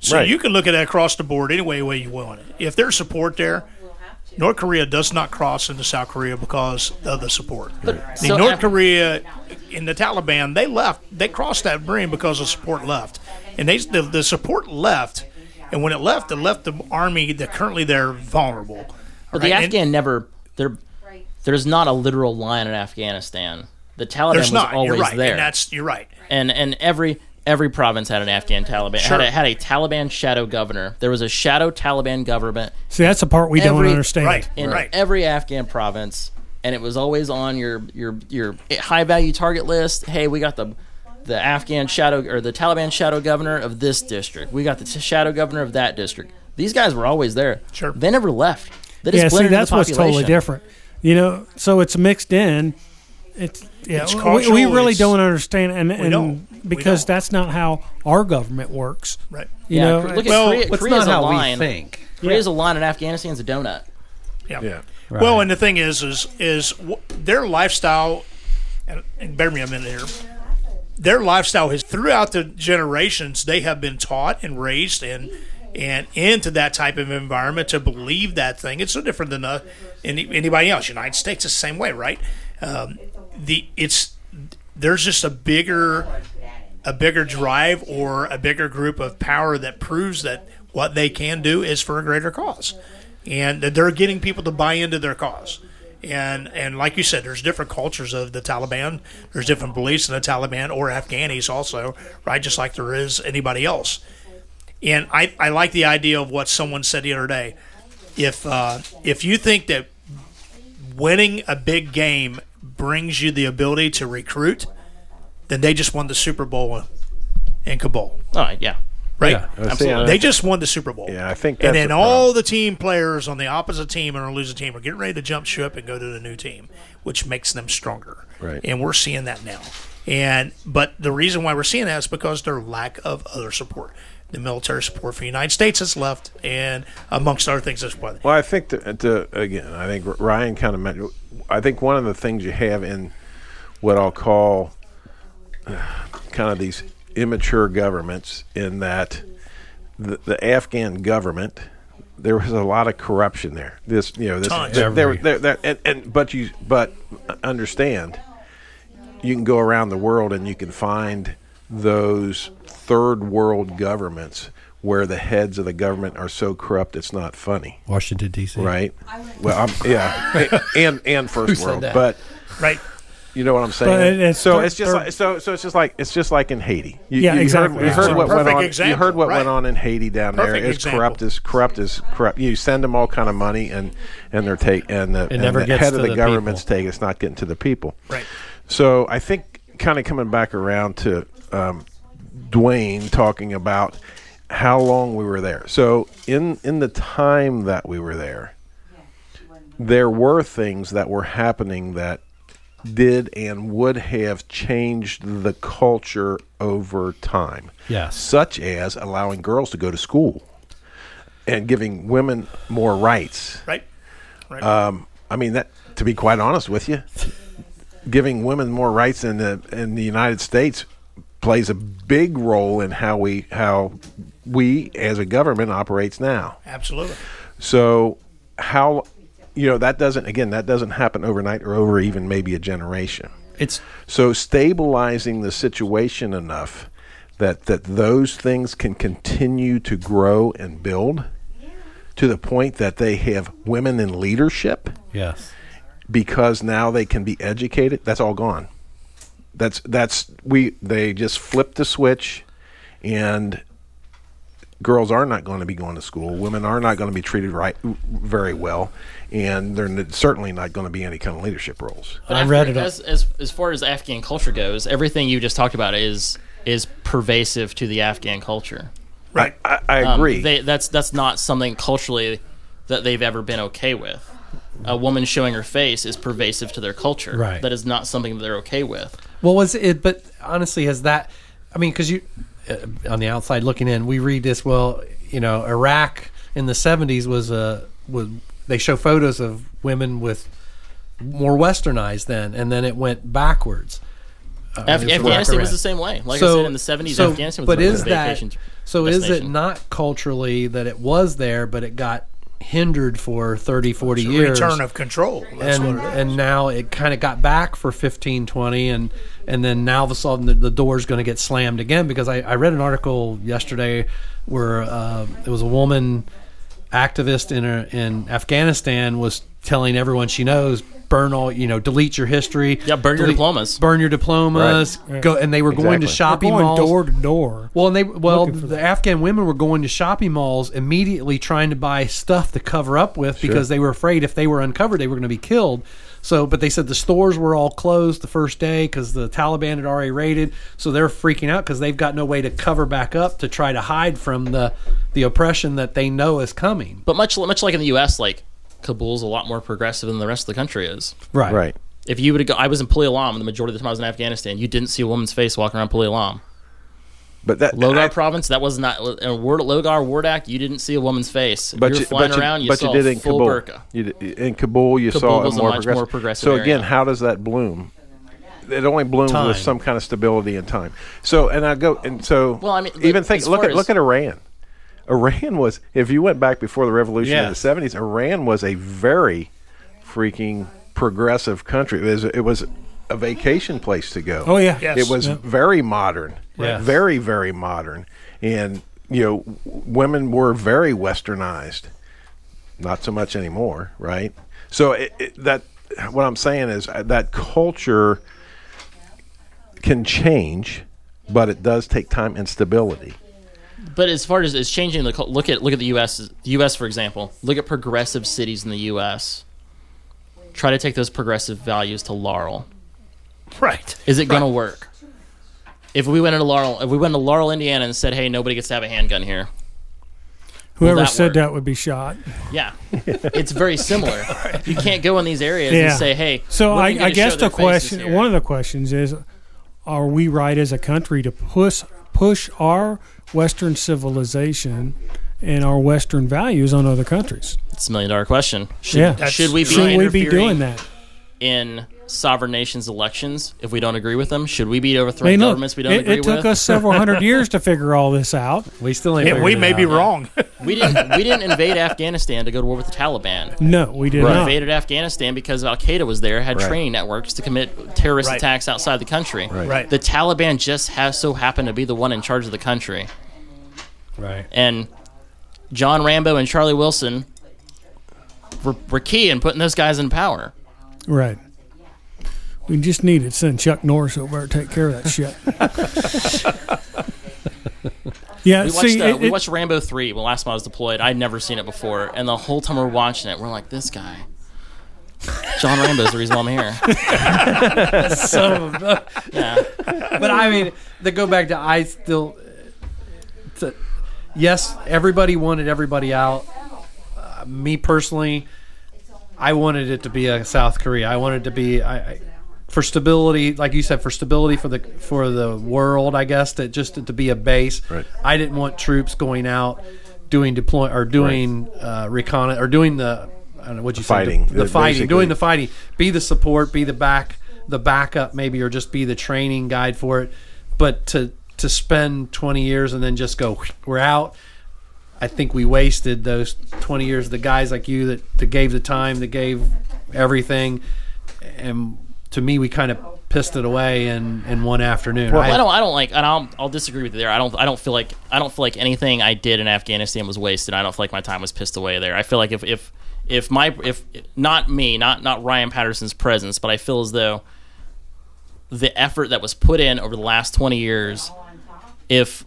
So Right. you can look at that across the board any way, way you want it. If there's support there, North Korea does not cross into South Korea because of the support. the so North af- Korea and the Taliban, they left. They crossed that stream because the support left, and they the, the support left. And when it left, it left the army that currently they're vulnerable. But the Right, and Afghan never there. There's not a literal line in Afghanistan. The Taliban there's was not. always You're right, there, and that's you're right. and and every every province had an Afghan Taliban Sure. had a, had a Taliban shadow governor. There was a shadow Taliban government see that's the part we don't understand. Right. in Right. every Afghan province, and it was always on your your your high value target list. Hey, we got the the Afghan shadow or the Taliban shadow governor of this district. We got the t- shadow governor of that district. These guys were always there. Sure. They never left. They just Yeah, see, that's the what's totally different. You know, so it's mixed in. It's yeah, It's we, we really it's- don't understand, and, and don't. We because don't. that's not how our government works. Right. You Yeah, know, look at it's- Well, Korea. It's Korea's not how a line. we think. Korea's a line, and Afghanistan's a donut. Yeah. Yeah. Well, and the thing is, is is w- their lifestyle, and, and bear me a minute here. Their lifestyle has throughout the generations they have been taught and raised and and into that type of environment to believe that thing. It's no different than uh, any, anybody else. United States is the same way, right? Um, the it's there's just a bigger a bigger drive or a bigger group of power that proves that what they can do is for a greater cause, and that they're getting people to buy into their cause. And and like you said, there's different cultures of the Taliban. There's different beliefs in the Taliban or Afghanis also, right? Just like there is anybody else. And I, I like the idea of what someone said the other day. If uh, if you think that winning a big game brings you the ability to recruit, then they just won the Super Bowl in Kabul, Oh yeah. right? Yeah. Absolutely. saying, They just won the Super Bowl. Yeah, I think And then all the team players on the opposite team and a losing team are getting ready to jump ship and go to the new team, which makes them stronger. Right. And we're seeing that now. And but the reason why we're seeing that is because their lack of other support. The military support for the United States has left, and amongst other things, as well. Well, I think the, the again, I think Ryan kind of meant. I think one of the things you have in what I'll call uh, kind of these immature governments, in that the, the Afghan government, there was a lot of corruption there. This, you know, this, Tons. there, there, Every- there, there- and, and but you, but understand, you can go around the world and you can find those third world governments where the heads of the government are so corrupt it's not funny, Washington D.C. right? Well, I'm, yeah, and and first said world, that? but Right. you know what I'm saying. But it's so third- it's just third- like, so so it's just like it's just like in Haiti. You, Yeah, you exactly. Heard, you heard what went perfect on. You heard what went on in Haiti down there. It's example. corrupt as corrupt as corrupt. You send them all kind of money, and and they're take and the, and never the gets head to of the, the government's people. take. It's not getting to the people. Right. So I think kind of coming back around to um, Dwayne talking about how long we were there. So in in the time that we were there, there were things that were happening that did and would have changed the culture over time. Yes. Such as allowing girls to go to school and giving women more rights. Right. Right. Um, I mean that to be quite honest with you, giving women more rights in the in the United States plays a big role in how we how we as a government operates now. Absolutely. So how you know that doesn't again that doesn't happen overnight or over even maybe a generation. It's So stabilizing the situation enough that that those things can continue to grow and build to the point that they have women in leadership yes. because now they can be educated that's all gone that's that's we they just flipped the switch and girls are not going to be going to school women are not going to be treated right very well and they're n- certainly not going to be any kind of leadership roles But I after- read it as, as as far as Afghan culture goes. Everything you just talked about is is pervasive to the Afghan culture. Right. i, I Um, agree They, that's that's not something culturally that they've ever been okay with. A woman showing her face is pervasive to their culture. Right. That is not something that they're okay with. Well, was it? But honestly, has that? I mean, because you uh, on the outside looking in, we read this. Well, you know, Iraq in the seventies was a was they show photos of women with more westernized then, and then it went backwards. Uh, Af- Afghanistan was the same way. Like so, I said, in the seventies, so- Afghanistan was but is that so? Is it not culturally that it was there, but it got hindered for 30, 40 It's a years? return of control. That's and what it is. and now it kind of got back for 15 20 and and then now all of a sudden the, the door's going to get slammed again because I, I read an article yesterday where uh, it was a woman activist in a, in Afghanistan was telling everyone she knows burn all you know delete your history Yeah, burn your diplomas. burn your diplomas go and they were going to shopping going malls door to door. well, and they well, the. Afghan women were going to shopping malls immediately, trying to buy stuff to cover up with because they were afraid if they were uncovered, they were going to be killed. So, but they said the stores were all closed the first day because the Taliban had already raided. So they're freaking out because they've got no way to cover back up to try to hide from the the oppression that they know is coming. But much much like in the U.S., like Kabul's a lot more progressive than the rest of the country is. Right. right If you would have, go, I was in Puli Alam the majority of the time I was in Afghanistan. You didn't see a woman's face walking around Puli Alam. but that Logar I- province, that was not in word Logar Wardak. You didn't see a woman's face. But you were you, flying but you, around, you but saw you did in full Kabul. burqa. You did, in Kabul, you Kabul saw was a a more much progressive. more progressive So again, area. how does that bloom? It only blooms Time. with some kind of stability and time. So, and I go and so. Well, I mean, even think. Look far at look at Iran. Iran was, if you went back before the revolution in the seventies, Iran was a very freaking progressive country. It was, it was a vacation place to go. Oh yeah, Yes. It was Yeah. very modern, Yes. very very modern, and you know, women were very westernized. Not so much anymore, right? So it, it, that what I'm saying is uh, that culture can change, but it does take time and stability. But as far as, it's changing the look at look at the U.S. The U.S. for example, look at progressive cities in the U.S. Try to take those progressive values to Laurel. right. Is it going to work? If we went into Laurel, if we went to Laurel, Indiana, and said, "Hey, nobody gets to have a handgun here," Whoever that said work? that would be shot. yeah, it's very similar. You can't go in these areas Yeah. and say, "Hey." So I, I guess the question, one of the questions is, are we right as a country to push push our Western civilization and our Western values on other countries? it's a million dollar question. Should, Yeah. should we be Should we be doing that? In sovereign nations' elections if we don't agree with them? Should we be overthrowing Hey, look, governments we don't it, agree with? it took with? us several hundred years to figure all this out. We still ain't. Yeah, we it may out. be wrong. we didn't. We didn't invade Afghanistan to go to war with the Taliban. No, we did We not. invaded Afghanistan because Al Qaeda was there, had Right. training networks to commit terrorist Right. attacks outside the country. Right. The Taliban just has so happened to be the one in charge of the country, Right. and John Rambo and Charlie Wilson were, were key in putting those guys in power. Right. We just needed to send Chuck Norris over to take care of that shit. yeah, We watched, see, uh, it- we it- watched Rambo three when last time I was deployed. I'd never seen it before, and the whole time we're watching it, we're like, "This guy, John Rambo's the reason why I'm here." Son of a- Yeah, but I mean, to go back to I still. To, yes, everybody wanted everybody out. Uh, me personally, I wanted it to be a South Korea. I wanted it to be I, I, for stability, like you said, for stability for the for the world. I guess that just to be a base. Right. I didn't want troops going out doing deploy or doing uh, recon or doing the I don't know what you Fighting. say the, the The- fighting, doing the fighting. Be the support, be the back, the backup, maybe, or just be the training guide for it. But to to spend twenty years and then just go, we're out. I think we wasted those twenty years. The guys like you that, that gave the time, that gave everything, and to me, we kind of pissed it away in, in one afternoon. Well, I don't. I don't like. And I'll. I'll disagree with you there. I don't. I don't feel like. I don't feel like anything I did in Afghanistan was wasted. I don't feel like my time was pissed away there. I feel like if if if my if not me, not not Ryan Patterson's presence, but I feel as though the effort that was put in over the last twenty years, if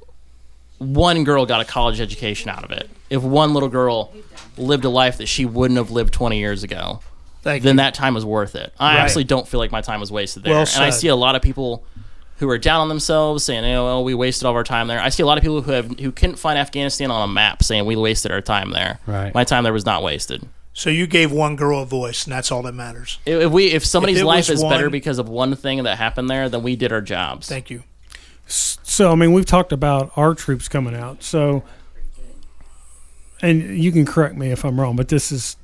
one girl got a college education out of it, if one little girl lived a life that she wouldn't have lived twenty years ago, Thank then you. that time was worth it. I Right. actually don't feel like my time was wasted there. Well and I see a lot of people who are down on themselves saying, "Oh, well, we wasted all of our time there." I see a lot of people who have who couldn't find Afghanistan on a map saying we wasted our time there. Right. My time there was not wasted. So you gave one girl a voice, and that's all that matters. If if we if somebody's it life was is better because of one thing that happened there, then we did our jobs. Thank you. So I mean, we've talked about our troops coming out. So, and you can correct me if I'm wrong, but this is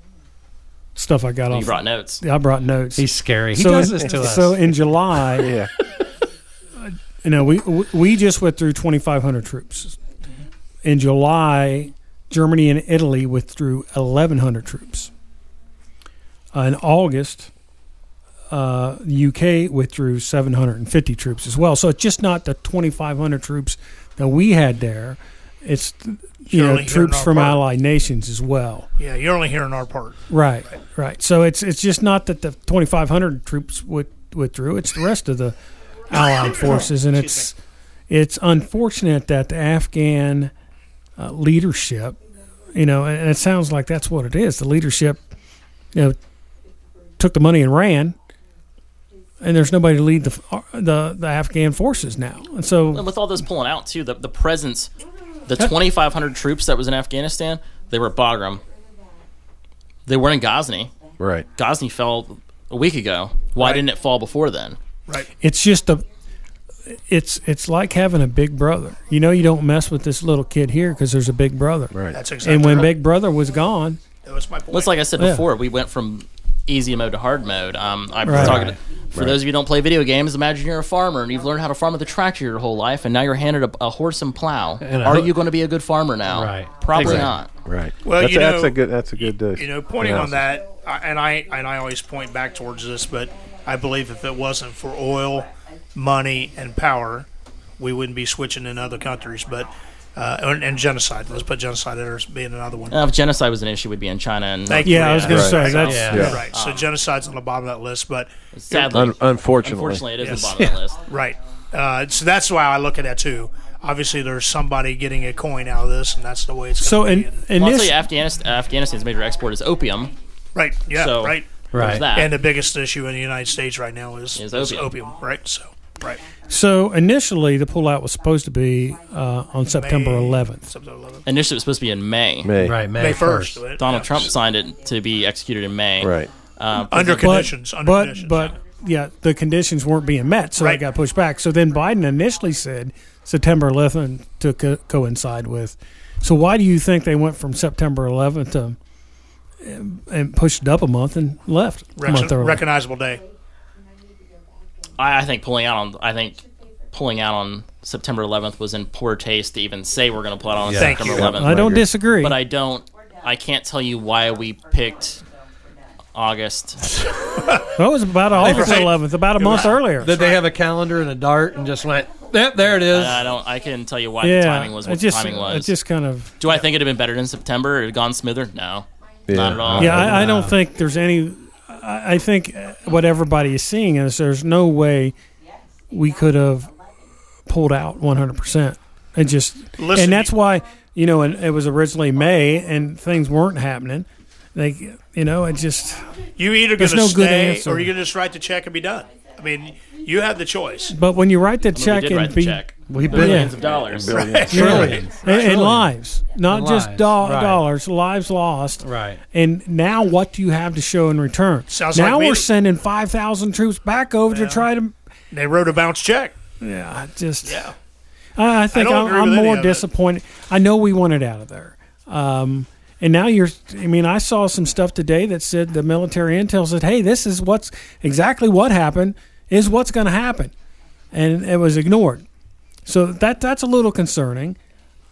stuff I got you off. You brought notes. I brought notes. He's scary. He so, does this to us. so in July, Yeah. you know, we we just went through 2,500 troops. In July, Germany and Italy withdrew 1,100 troops. Uh, in August, uh, UK withdrew 750 troops as well. So it's just not the 2,500 troops that we had there. It's you You're know troops from part. allied nations as well. Yeah, you're only hearing our part. Right, right. So it's it's just not that the 2,500 troops with, withdrew; it's the rest of the allied forces, and it's it's unfortunate that the Afghan uh, leadership, you know, and it sounds like that's what it is. The leadership, you know, took the money and ran, and there's nobody to lead the the, the Afghan forces now, and so And with all this pulling out too, the the presence, the 2,500 troops that was in Afghanistan, they were at Bagram. They weren't in Ghazni. Right. Ghazni fell a week ago. Why Right. didn't it fall before then? Right. it's just a it's it's like having a big brother. You know, you don't mess with this little kid here because there's a big brother. Right. That's exactly And when right. Big Brother was gone, that was my point. Well, it's like I said Yeah. before, we went from easy mode to hard mode. Um, I'm Right. talking Right. For those of you who don't play video games. Imagine you're a farmer and you've learned how to farm with a tractor your whole life, and now you're handed a, a horse and plow. And Are hook. you going to be a good farmer now? Right. Probably Exactly. not. Right. Well, that's, you that's know- a good. That's a good. Uh, you know, pointing on that, I- and I and I always point back towards this, but I believe if it wasn't for oil, money, and power, we wouldn't be switching in other countries. But uh, and, and genocide. Let's put genocide there as being another one. Uh, if genocide was an issue, we'd be in China and Thank North you. yeah, I was going Right. to say that's Yeah. Yeah. Right. So genocide's on the bottom of that list, but Sadly, Un- unfortunately. unfortunately, it is Yes. the bottom of the list. right. Uh, so that's why I look at that too. Obviously, there's somebody getting a coin out of this, and that's the way it's. so. gonna In, be. in Well, I'll tell this, you, Afghanistan, Afghanistan's major export is opium. right. Yeah. so right. Right. that. And the biggest issue in the United States right now is, Is is opium. opium. Right. So. Right. so initially, the pullout was supposed to be uh, on September May- 11th. September 11th. Initially, it was supposed to be in May. May. right, May, May 1st. first. Donald Trump signed it to be executed in May. Right. Uh, Under But- conditions. Under but conditions. but yeah. yeah, the conditions weren't being met, so Right. it got pushed back. So then Biden initially said September 11th to co- coincide with. So why do you think they went from September 11th to and, and pushed it up a month and left a month early. recognizable day. I, I think pulling out on I think pulling out on September 11th was in poor taste to even say we're going to pull out on Thank September you. 11th. I don't disagree. but I don't. I can't tell you why we picked August. That was about August Right. 11th, about a month earlier. Did they have a calendar and a dart and just went, yep, there it is? I I don't. I couldn't tell you why yeah, the timing was. it What just, the timing was. It just kind of. Do I think it'd have been better than September? It had gone smoother? No, Yeah. not at all. Yeah, I, I don't think there's any. I, think uh, what everybody is seeing is there's no way we could have pulled out 100. percent It just, Listen, and that's why you know, and it was originally May and things weren't happening. They, you know, it just. You either going to no stay or you're going to just write the check and be done. I mean, you have the choice. But when you write the I mean, check we did and write the be check. We Billions Yeah. of dollars. Billions. Trillions. and, and lives, not And just lives, do- right. dollars, lives lost. Right. And now, what do you have to show in return? Sounds now like me. we're sending five thousand troops back over to try to. They wrote a bounce check. Yeah, just. Yeah. I I think don't I'm, agree I'm with any more of it. disappointed. I know we wanted out of there. Um, and now you're, I mean, I saw some stuff today that said the military intel said, hey, this is what's exactly what happened, is what's going to happen. And it was ignored. So that that's a little concerning.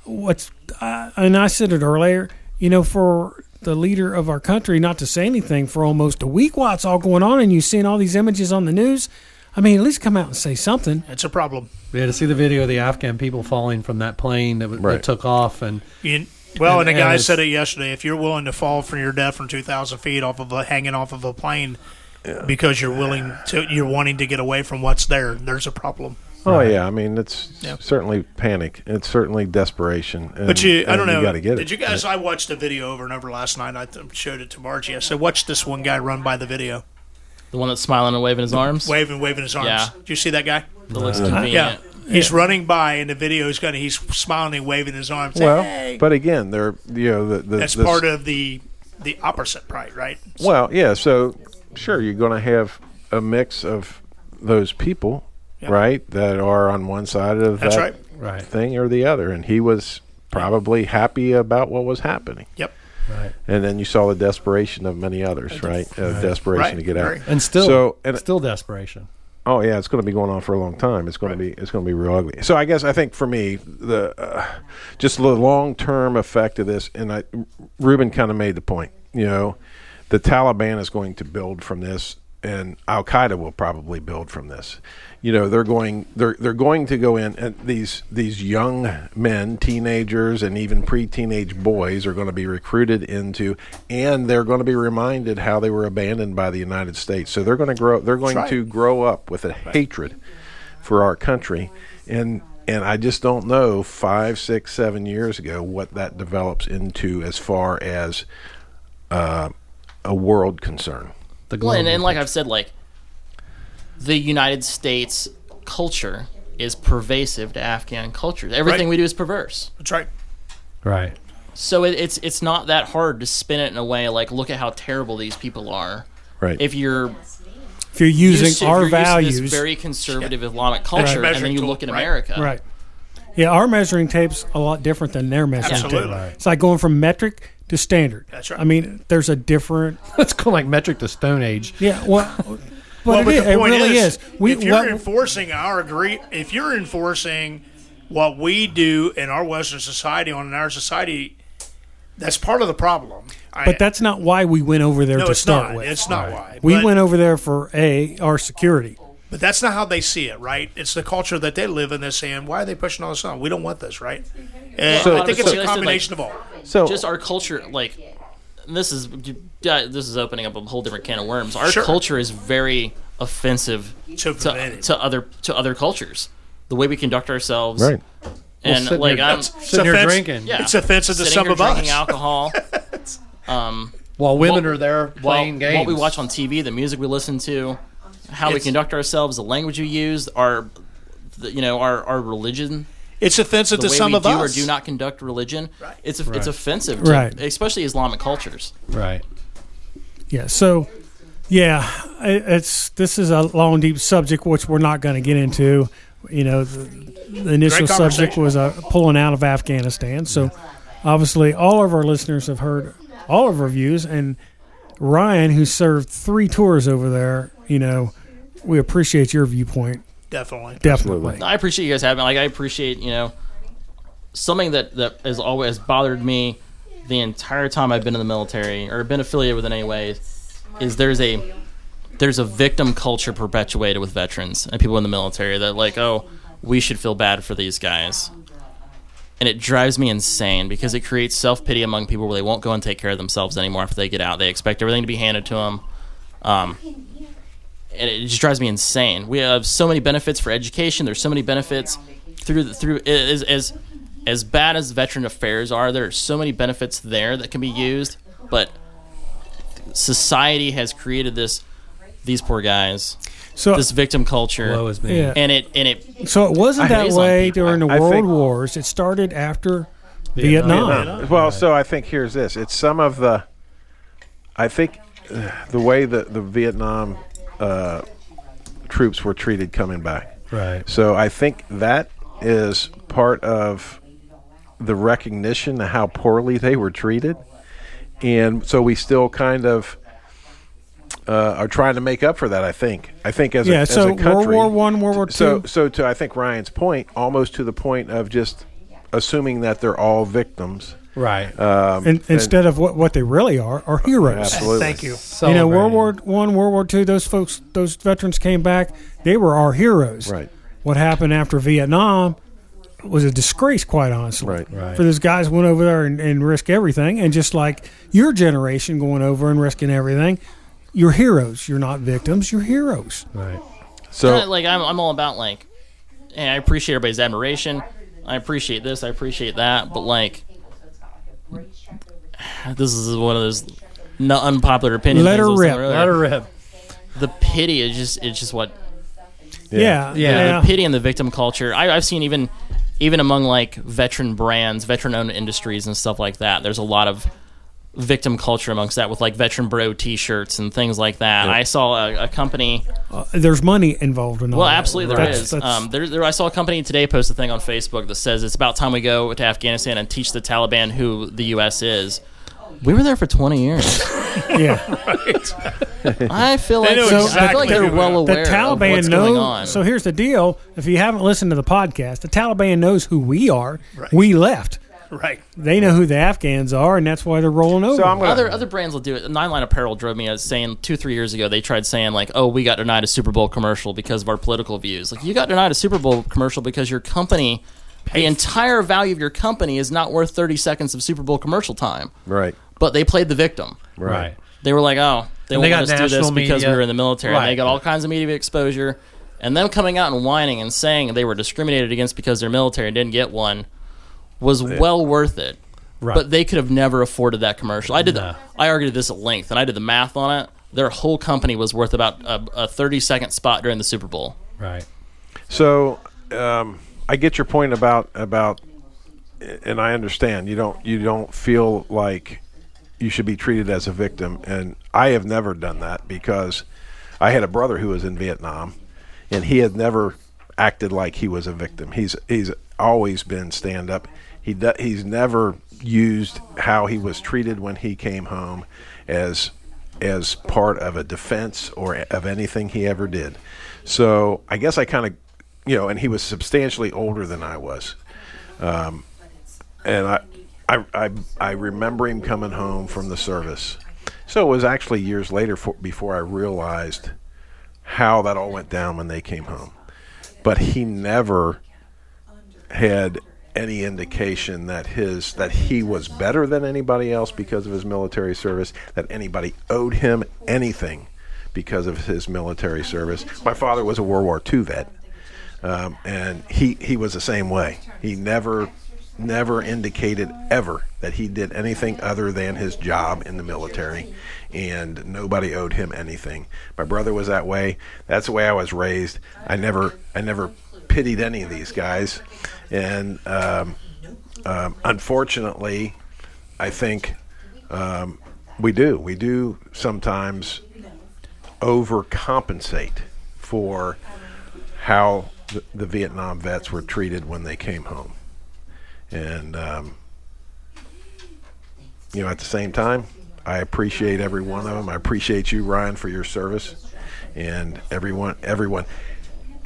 What's, uh, and I said it earlier, you know, for the leader of our country not to say anything for almost a week while it's all going on and you've seen all these images on the news, I mean, at least come out and say something. It's a problem. Yeah, to see the video of the Afghan people falling from that plane that, Right. that took off. And You, well, and, And- the guy and said it yesterday. If you're willing to fall from your death from 2,000 feet off of a hanging off of a plane because you're willing to, you're wanting to get away from what's there, there's a problem. Oh yeah, I mean it's Yeah. certainly panic. It's certainly desperation. And, But you, I don't know. You got to get did it. you guys? I watched the video over and over last night. I showed it to Margie. I said, "Watch this one guy run by the video, The one that's smiling and waving his arms. waving, waving his arms. Yeah. Did you see that guy? That looks Yeah, convenient. he's running by, and the video is going. to He's smiling and waving his arms. Well, hey. but again, they're you know the, the that's the- part of the the opposite, right? Right. Well, yeah. So sure, you're going to have a mix of those people, Yeah. right, that are on one side of That's that right. right. thing or the other, and he was probably happy about what was happening. Yep. Right. And then you saw the desperation of many others, right? Uh, desperation Right. to get out. Right. And still, So, and- still desperation. Oh yeah, it's going to be going on for a long time. It's going to be it's going to be real ugly. So I guess I think for me the uh, just the long term effect of this, and I Ruben kind of made the point. You know, the Taliban is going to build from this, and Al Qaeda will probably build from this. You know, they're going they're they're going to go in, and these these young men, teenagers, and even pre-teenage boys are going to be recruited into, and they're going to be reminded how they were abandoned by the United States. So they're going to grow. They're going right. to grow up with a hatred for our country, and and I just don't know five, six, seven years ago what that develops into as far as uh, a world concern. The Well, and, and like I've said, like the United States culture is pervasive to Afghan culture. Everything Right. we do is perverse. That's right. right. So it, it's it's not that hard to spin it in a way like look at how terrible these people are. Right. If you're If you're using used to, our you're used to values, this very conservative Islamic culture, and then you tool, look at right. America, right? Yeah, our measuring tape's a lot different than their measuring Absolutely. tape. It's like going from metric to standard. That's right. I mean, there's a different. It's going like metric to Stone Age. Yeah, well, but, well, it, but is, the it point really is. We if you're what- enforcing our agree, if you're enforcing what we do in our Western society on in our society, that's part of the problem. I- but that's not why we went over there no, to it's start not. with. It's not why. we but, went over there for a our security. But that's not how they see it, right? It's the culture that they live in. They're saying, "Why are they pushing all this on? We don't want this, right?" And So- I think it's so- a combination of all. So just our culture, like this is yeah, this is opening up a whole different can of worms. Our Sure. culture is very offensive To to, to other to other cultures. The way we conduct ourselves, right. and sitting like here- I'm Sitting here offense- drinking yeah, It's offensive to sitting some here of drinking us. alcohol. um, while women What- are there while- playing games. what we watch on TV, the music we listen to, how we conduct ourselves, the language we use, our the, you know our our religion, It's offensive the to way some we of do us. or do not conduct religion. Right. It's it's offensive, to, Right. especially Islamic cultures. Right. Yeah. So, yeah, it's this is a long, deep subject which we're not going to get into. You know, the, the initial subject was uh, pulling out of Afghanistan. So, obviously, all of our listeners have heard all of our views. And Ryan, who served three tours over there, you know, we appreciate your viewpoint. Definitely. Definitely. I appreciate you guys having. Like, I appreciate you know something that that has always bothered me the entire time I've been in the military or been affiliated with in any way Is there's a there's a victim culture perpetuated with veterans and people in the military that like, oh, we should feel bad for these guys. And it drives me insane because it creates self pity among people where they won't go and take care of themselves anymore after they get out. They expect everything to be handed to them. Um, and it just drives me insane. We have so many benefits for education. There's so many benefits through the, through as as as bad as veteran affairs are. There are so many benefits there that can be used, but society has created this these poor guys, So, this victim culture, Woe is me. yeah. and it and it So it wasn't that way during the I- I World think- Wars. It started after Vietnam. Vietnam. Well, so I think here's this. It's some of the. I think uh, the way that the Vietnam uh, troops were treated coming back. Right. So I think that is part of the recognition of how poorly they were treated, and so we still kind of uh, are trying to make up for that. I think. I think as a, Yeah. as So a country, World War One, World War Two. so, so to I think Ryan's point, almost to the point of just assuming that they're all victims. Right. Um, and, instead of what, what they really are, are heroes. Absolutely. Thank you. You know, World War Celebrating. One, World War Two. Those folks, those veterans came back. They were our heroes. Right. What happened after Vietnam was a disgrace, quite honestly. Right. Right. For those guys went over there and, and risk everything, and just like your generation going over and risking everything, you're heroes. You're not victims. You're heroes. Right. So like I'm, I'm all about like and I appreciate everybody's admiration. I appreciate this, I appreciate that, but like this is one of those no unpopular opinions. Let her things I was rip. Let her rip. The pity is just it's just what Yeah. Yeah. the pity and the victim culture. I, I've seen even even among like veteran brands, veteran owned industries and stuff like that. There's a lot of victim culture amongst that with like veteran bro T-shirts and things like that. I saw a, a company. Uh, there's money involved in all Well, that. absolutely there That's- is. that's- Um, there, there, I saw a company today post a thing on Facebook that says it's about time we go to Afghanistan and teach the Taliban who the U.S. is. We were there for 20 years. yeah. I feel like know I feel like they're who- well the aware of Taliban what's going on. knows. So here's the deal: if you haven't listened to the podcast, the Taliban knows who we are. We left. Right. They know who the Afghans are, and that's why they're rolling over. So I'm gonna other other brands will do it. Nine Line Apparel drove me as saying two three years ago they tried saying like, oh, we got denied a Super Bowl commercial because of our political views. Like you got denied a Super Bowl commercial because your company, the entire value of your company is not worth thirty seconds of Super Bowl commercial time. right, But they played the victim. Right. They were like, oh, they And they want got us to do this national because we media. were in the military. And they got all kinds of media exposure. And them coming out and whining and saying they were discriminated against because they're military and didn't get one was well worth it. Right. But they could have never afforded that commercial. I did. No. The, I argued this at length, and I did the math on it. Their whole company was worth about a, a thirty second spot during the Super Bowl. Right. So um, I get your point about about, and I understand you don't you don't feel like you should be treated as a victim, and I have never done that because I had a brother who was in Vietnam, and he had never acted like he was a victim. He's he's always been stand up. He he's never used how he was treated when he came home as as part of a defense or of anything he ever did. So I guess I kind of, you know, and he was substantially older than I was, um, and I, I, I, I remember him coming home from the service. So it was actually years later for, before I realized how that all went down when they came home. But he never had any indication that his that he was better than anybody else because of his military service, that anybody owed him anything because of his military service. My father was a World War II vet, um, and he he was the same way. He never never indicated ever that he did anything other than his job in the military and nobody owed him anything my brother was that way that's the way i was raised i never i never pitied any of these guys and um, um, unfortunately i think um, we do we do sometimes overcompensate for how the, the Vietnam vets were treated when they came home. And, um, you know, at the same time, I appreciate every one of them. I appreciate you, Ryan, for your service, and everyone, everyone.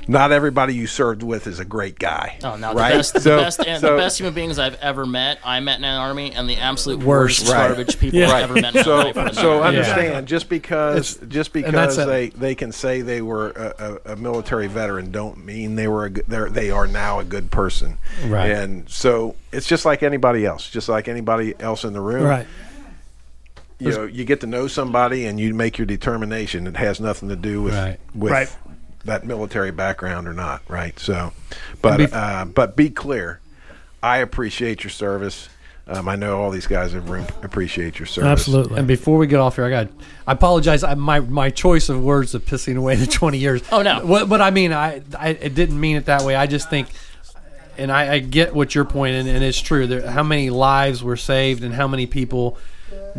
Not everybody you served with is a great guy. Oh no, right? the best, So- the best, so- the best human beings I've ever met. I met in an army, and the absolute Worst. worst, Right. garbage people Yeah. I've ever met. In So, life. were in the so army. understand just because just and that's because a- they, they can say they were a, a, a military veteran don't mean they were a good, they're, they are now a good person. Right. And so it's just like anybody else, just like anybody else in the room. Right. You know, you get to know somebody and you make your determination. It has nothing to do with Right. with Right. That military background or not, right? So, but bef- uh, but be clear. I appreciate your service. Um, I know all these guys in room appreciate your service. Absolutely. And before we get off here, I got. I apologize. I, my my choice of words of pissing away the twenty years. Oh, no. What, but I mean, I, I it didn't mean it that way. I just think, and I, I get what you're pointing, and it's true. There, how many lives were saved, and how many people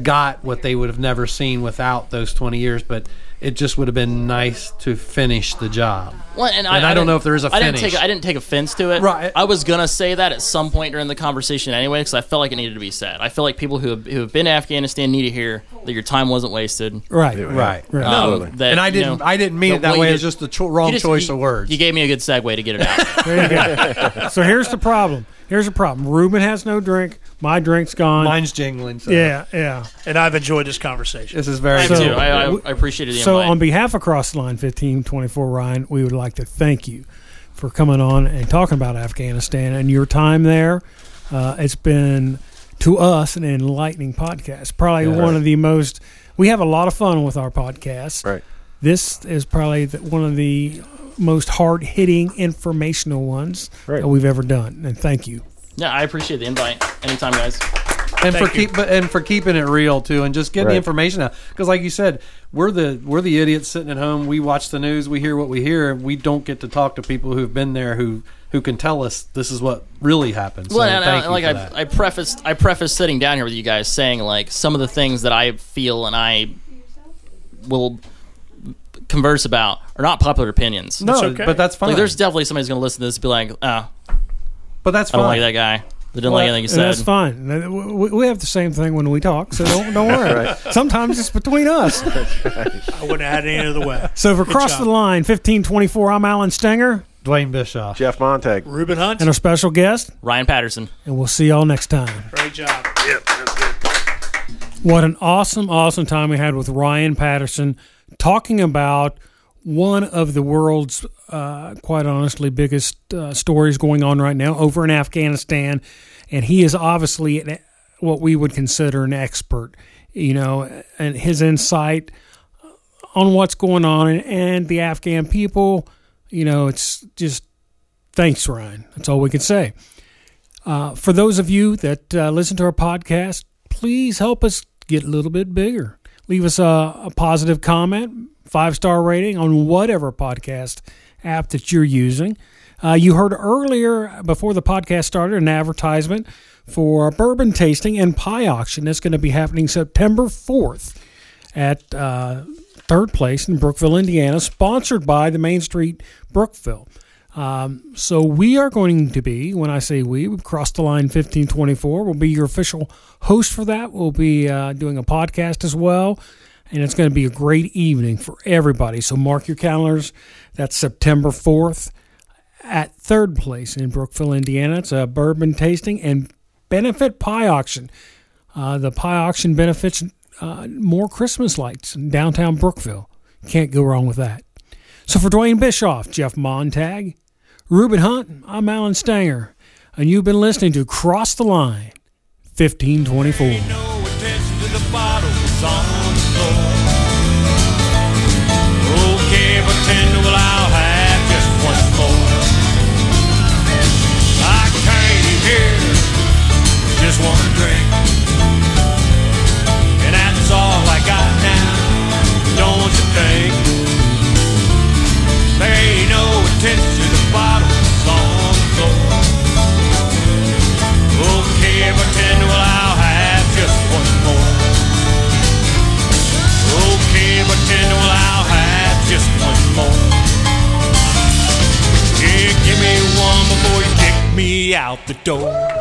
got what they would have never seen without those twenty years. But it just would have been nice to finish the job. Well, and, And I don't didn't- know if there is a I didn't take I didn't take offense to it. Right. I was gonna say that at some point during the conversation anyway, because I felt like it needed to be said. I feel like people who have, who have been to Afghanistan need to hear that your time wasn't wasted. right. Right. Right. Um, Absolutely. that, and I didn't. know, I didn't mean the it that way way. you It's just the cho- wrong just- choice you- of words. You gave me a good segue to get it out. There you go. so here's the problem. Here's the problem. Ruben has no drink. My drink's gone. Mine's jingling. So yeah, yeah. And I've enjoyed this conversation. This is very. I So- do. I, I, I appreciated the So invite. on behalf of Cross the Line 1524, Ryan, we would like to thank you for coming on and talking about Afghanistan and your time there. Uh, it's been to us an enlightening podcast. Probably Yeah. one of the most. We have a lot of fun with our podcast. Right. This is probably the, one of the most hard hitting informational ones Right. that we've ever done. And thank you. yeah, I appreciate the invite. Anytime, guys. and for Thank you. keep and for keeping it real too, and just getting Right. the information out. Because, like you said, we're the we're the idiots sitting at home. We watch the news, we hear what we hear, and we don't get to talk to people who've been there who who can tell us this is what really happened. So Well, and, uh, thank I, you like I. I prefaced, I prefaced sitting down here with you guys saying like some of the things that I feel and I will converse about are not popular opinions. no, okay. but that's fine. Like, there's definitely somebody's going to listen to this and be like, "Ah, but that's I fine. don't like that guy. They didn't like anything you And said." That's fine. We we have the same thing when we talk, so don't, don't worry. Sometimes it's between us. I wouldn't have had it any other way. So for Cross job. the Line 1524, I'm Alan Stenger Dwayne Bischoff. Jeff Montag. Ruben Hunt, and our special guest, Ryan Patterson. and we'll see y'all next time. great job. Yep. What an awesome, awesome time we had with Ryan Patterson talking about one of the world's, uh, quite honestly, biggest uh, stories going on right now over in Afghanistan. And he is obviously an, what we would consider an expert, you know, and his insight on what's going on and, and the Afghan people, you know, it's just thanks, Ryan. That's all we can say. Uh, for those of you that uh, listen to our podcast, please help us get a little bit bigger. Leave us a, a positive comment, five star rating on whatever podcast app that you're using. Uh, you heard earlier before the podcast started an advertisement for bourbon tasting and pie auction that's going to be happening September 4th at uh, third place in Brookville, Indiana, sponsored by the Main Street Brookville. Um, so we are going to be, when I say we, we cross the line 1524. We'll be your official host for that. We'll be uh, doing a podcast as well. And it's going to be a great evening for everybody. So mark your calendars. That's September 4th at third place in Brookville, Indiana. It's a bourbon tasting and benefit pie auction. Uh, the pie auction benefits uh, more Christmas lights in downtown Brookville. Can't go wrong with that. So for Dwayne Bischoff, Jeff Montag, Ruben Hunt, I'm Alan Stanger, and you've been listening to Cross the Line 1524. no attention out the door.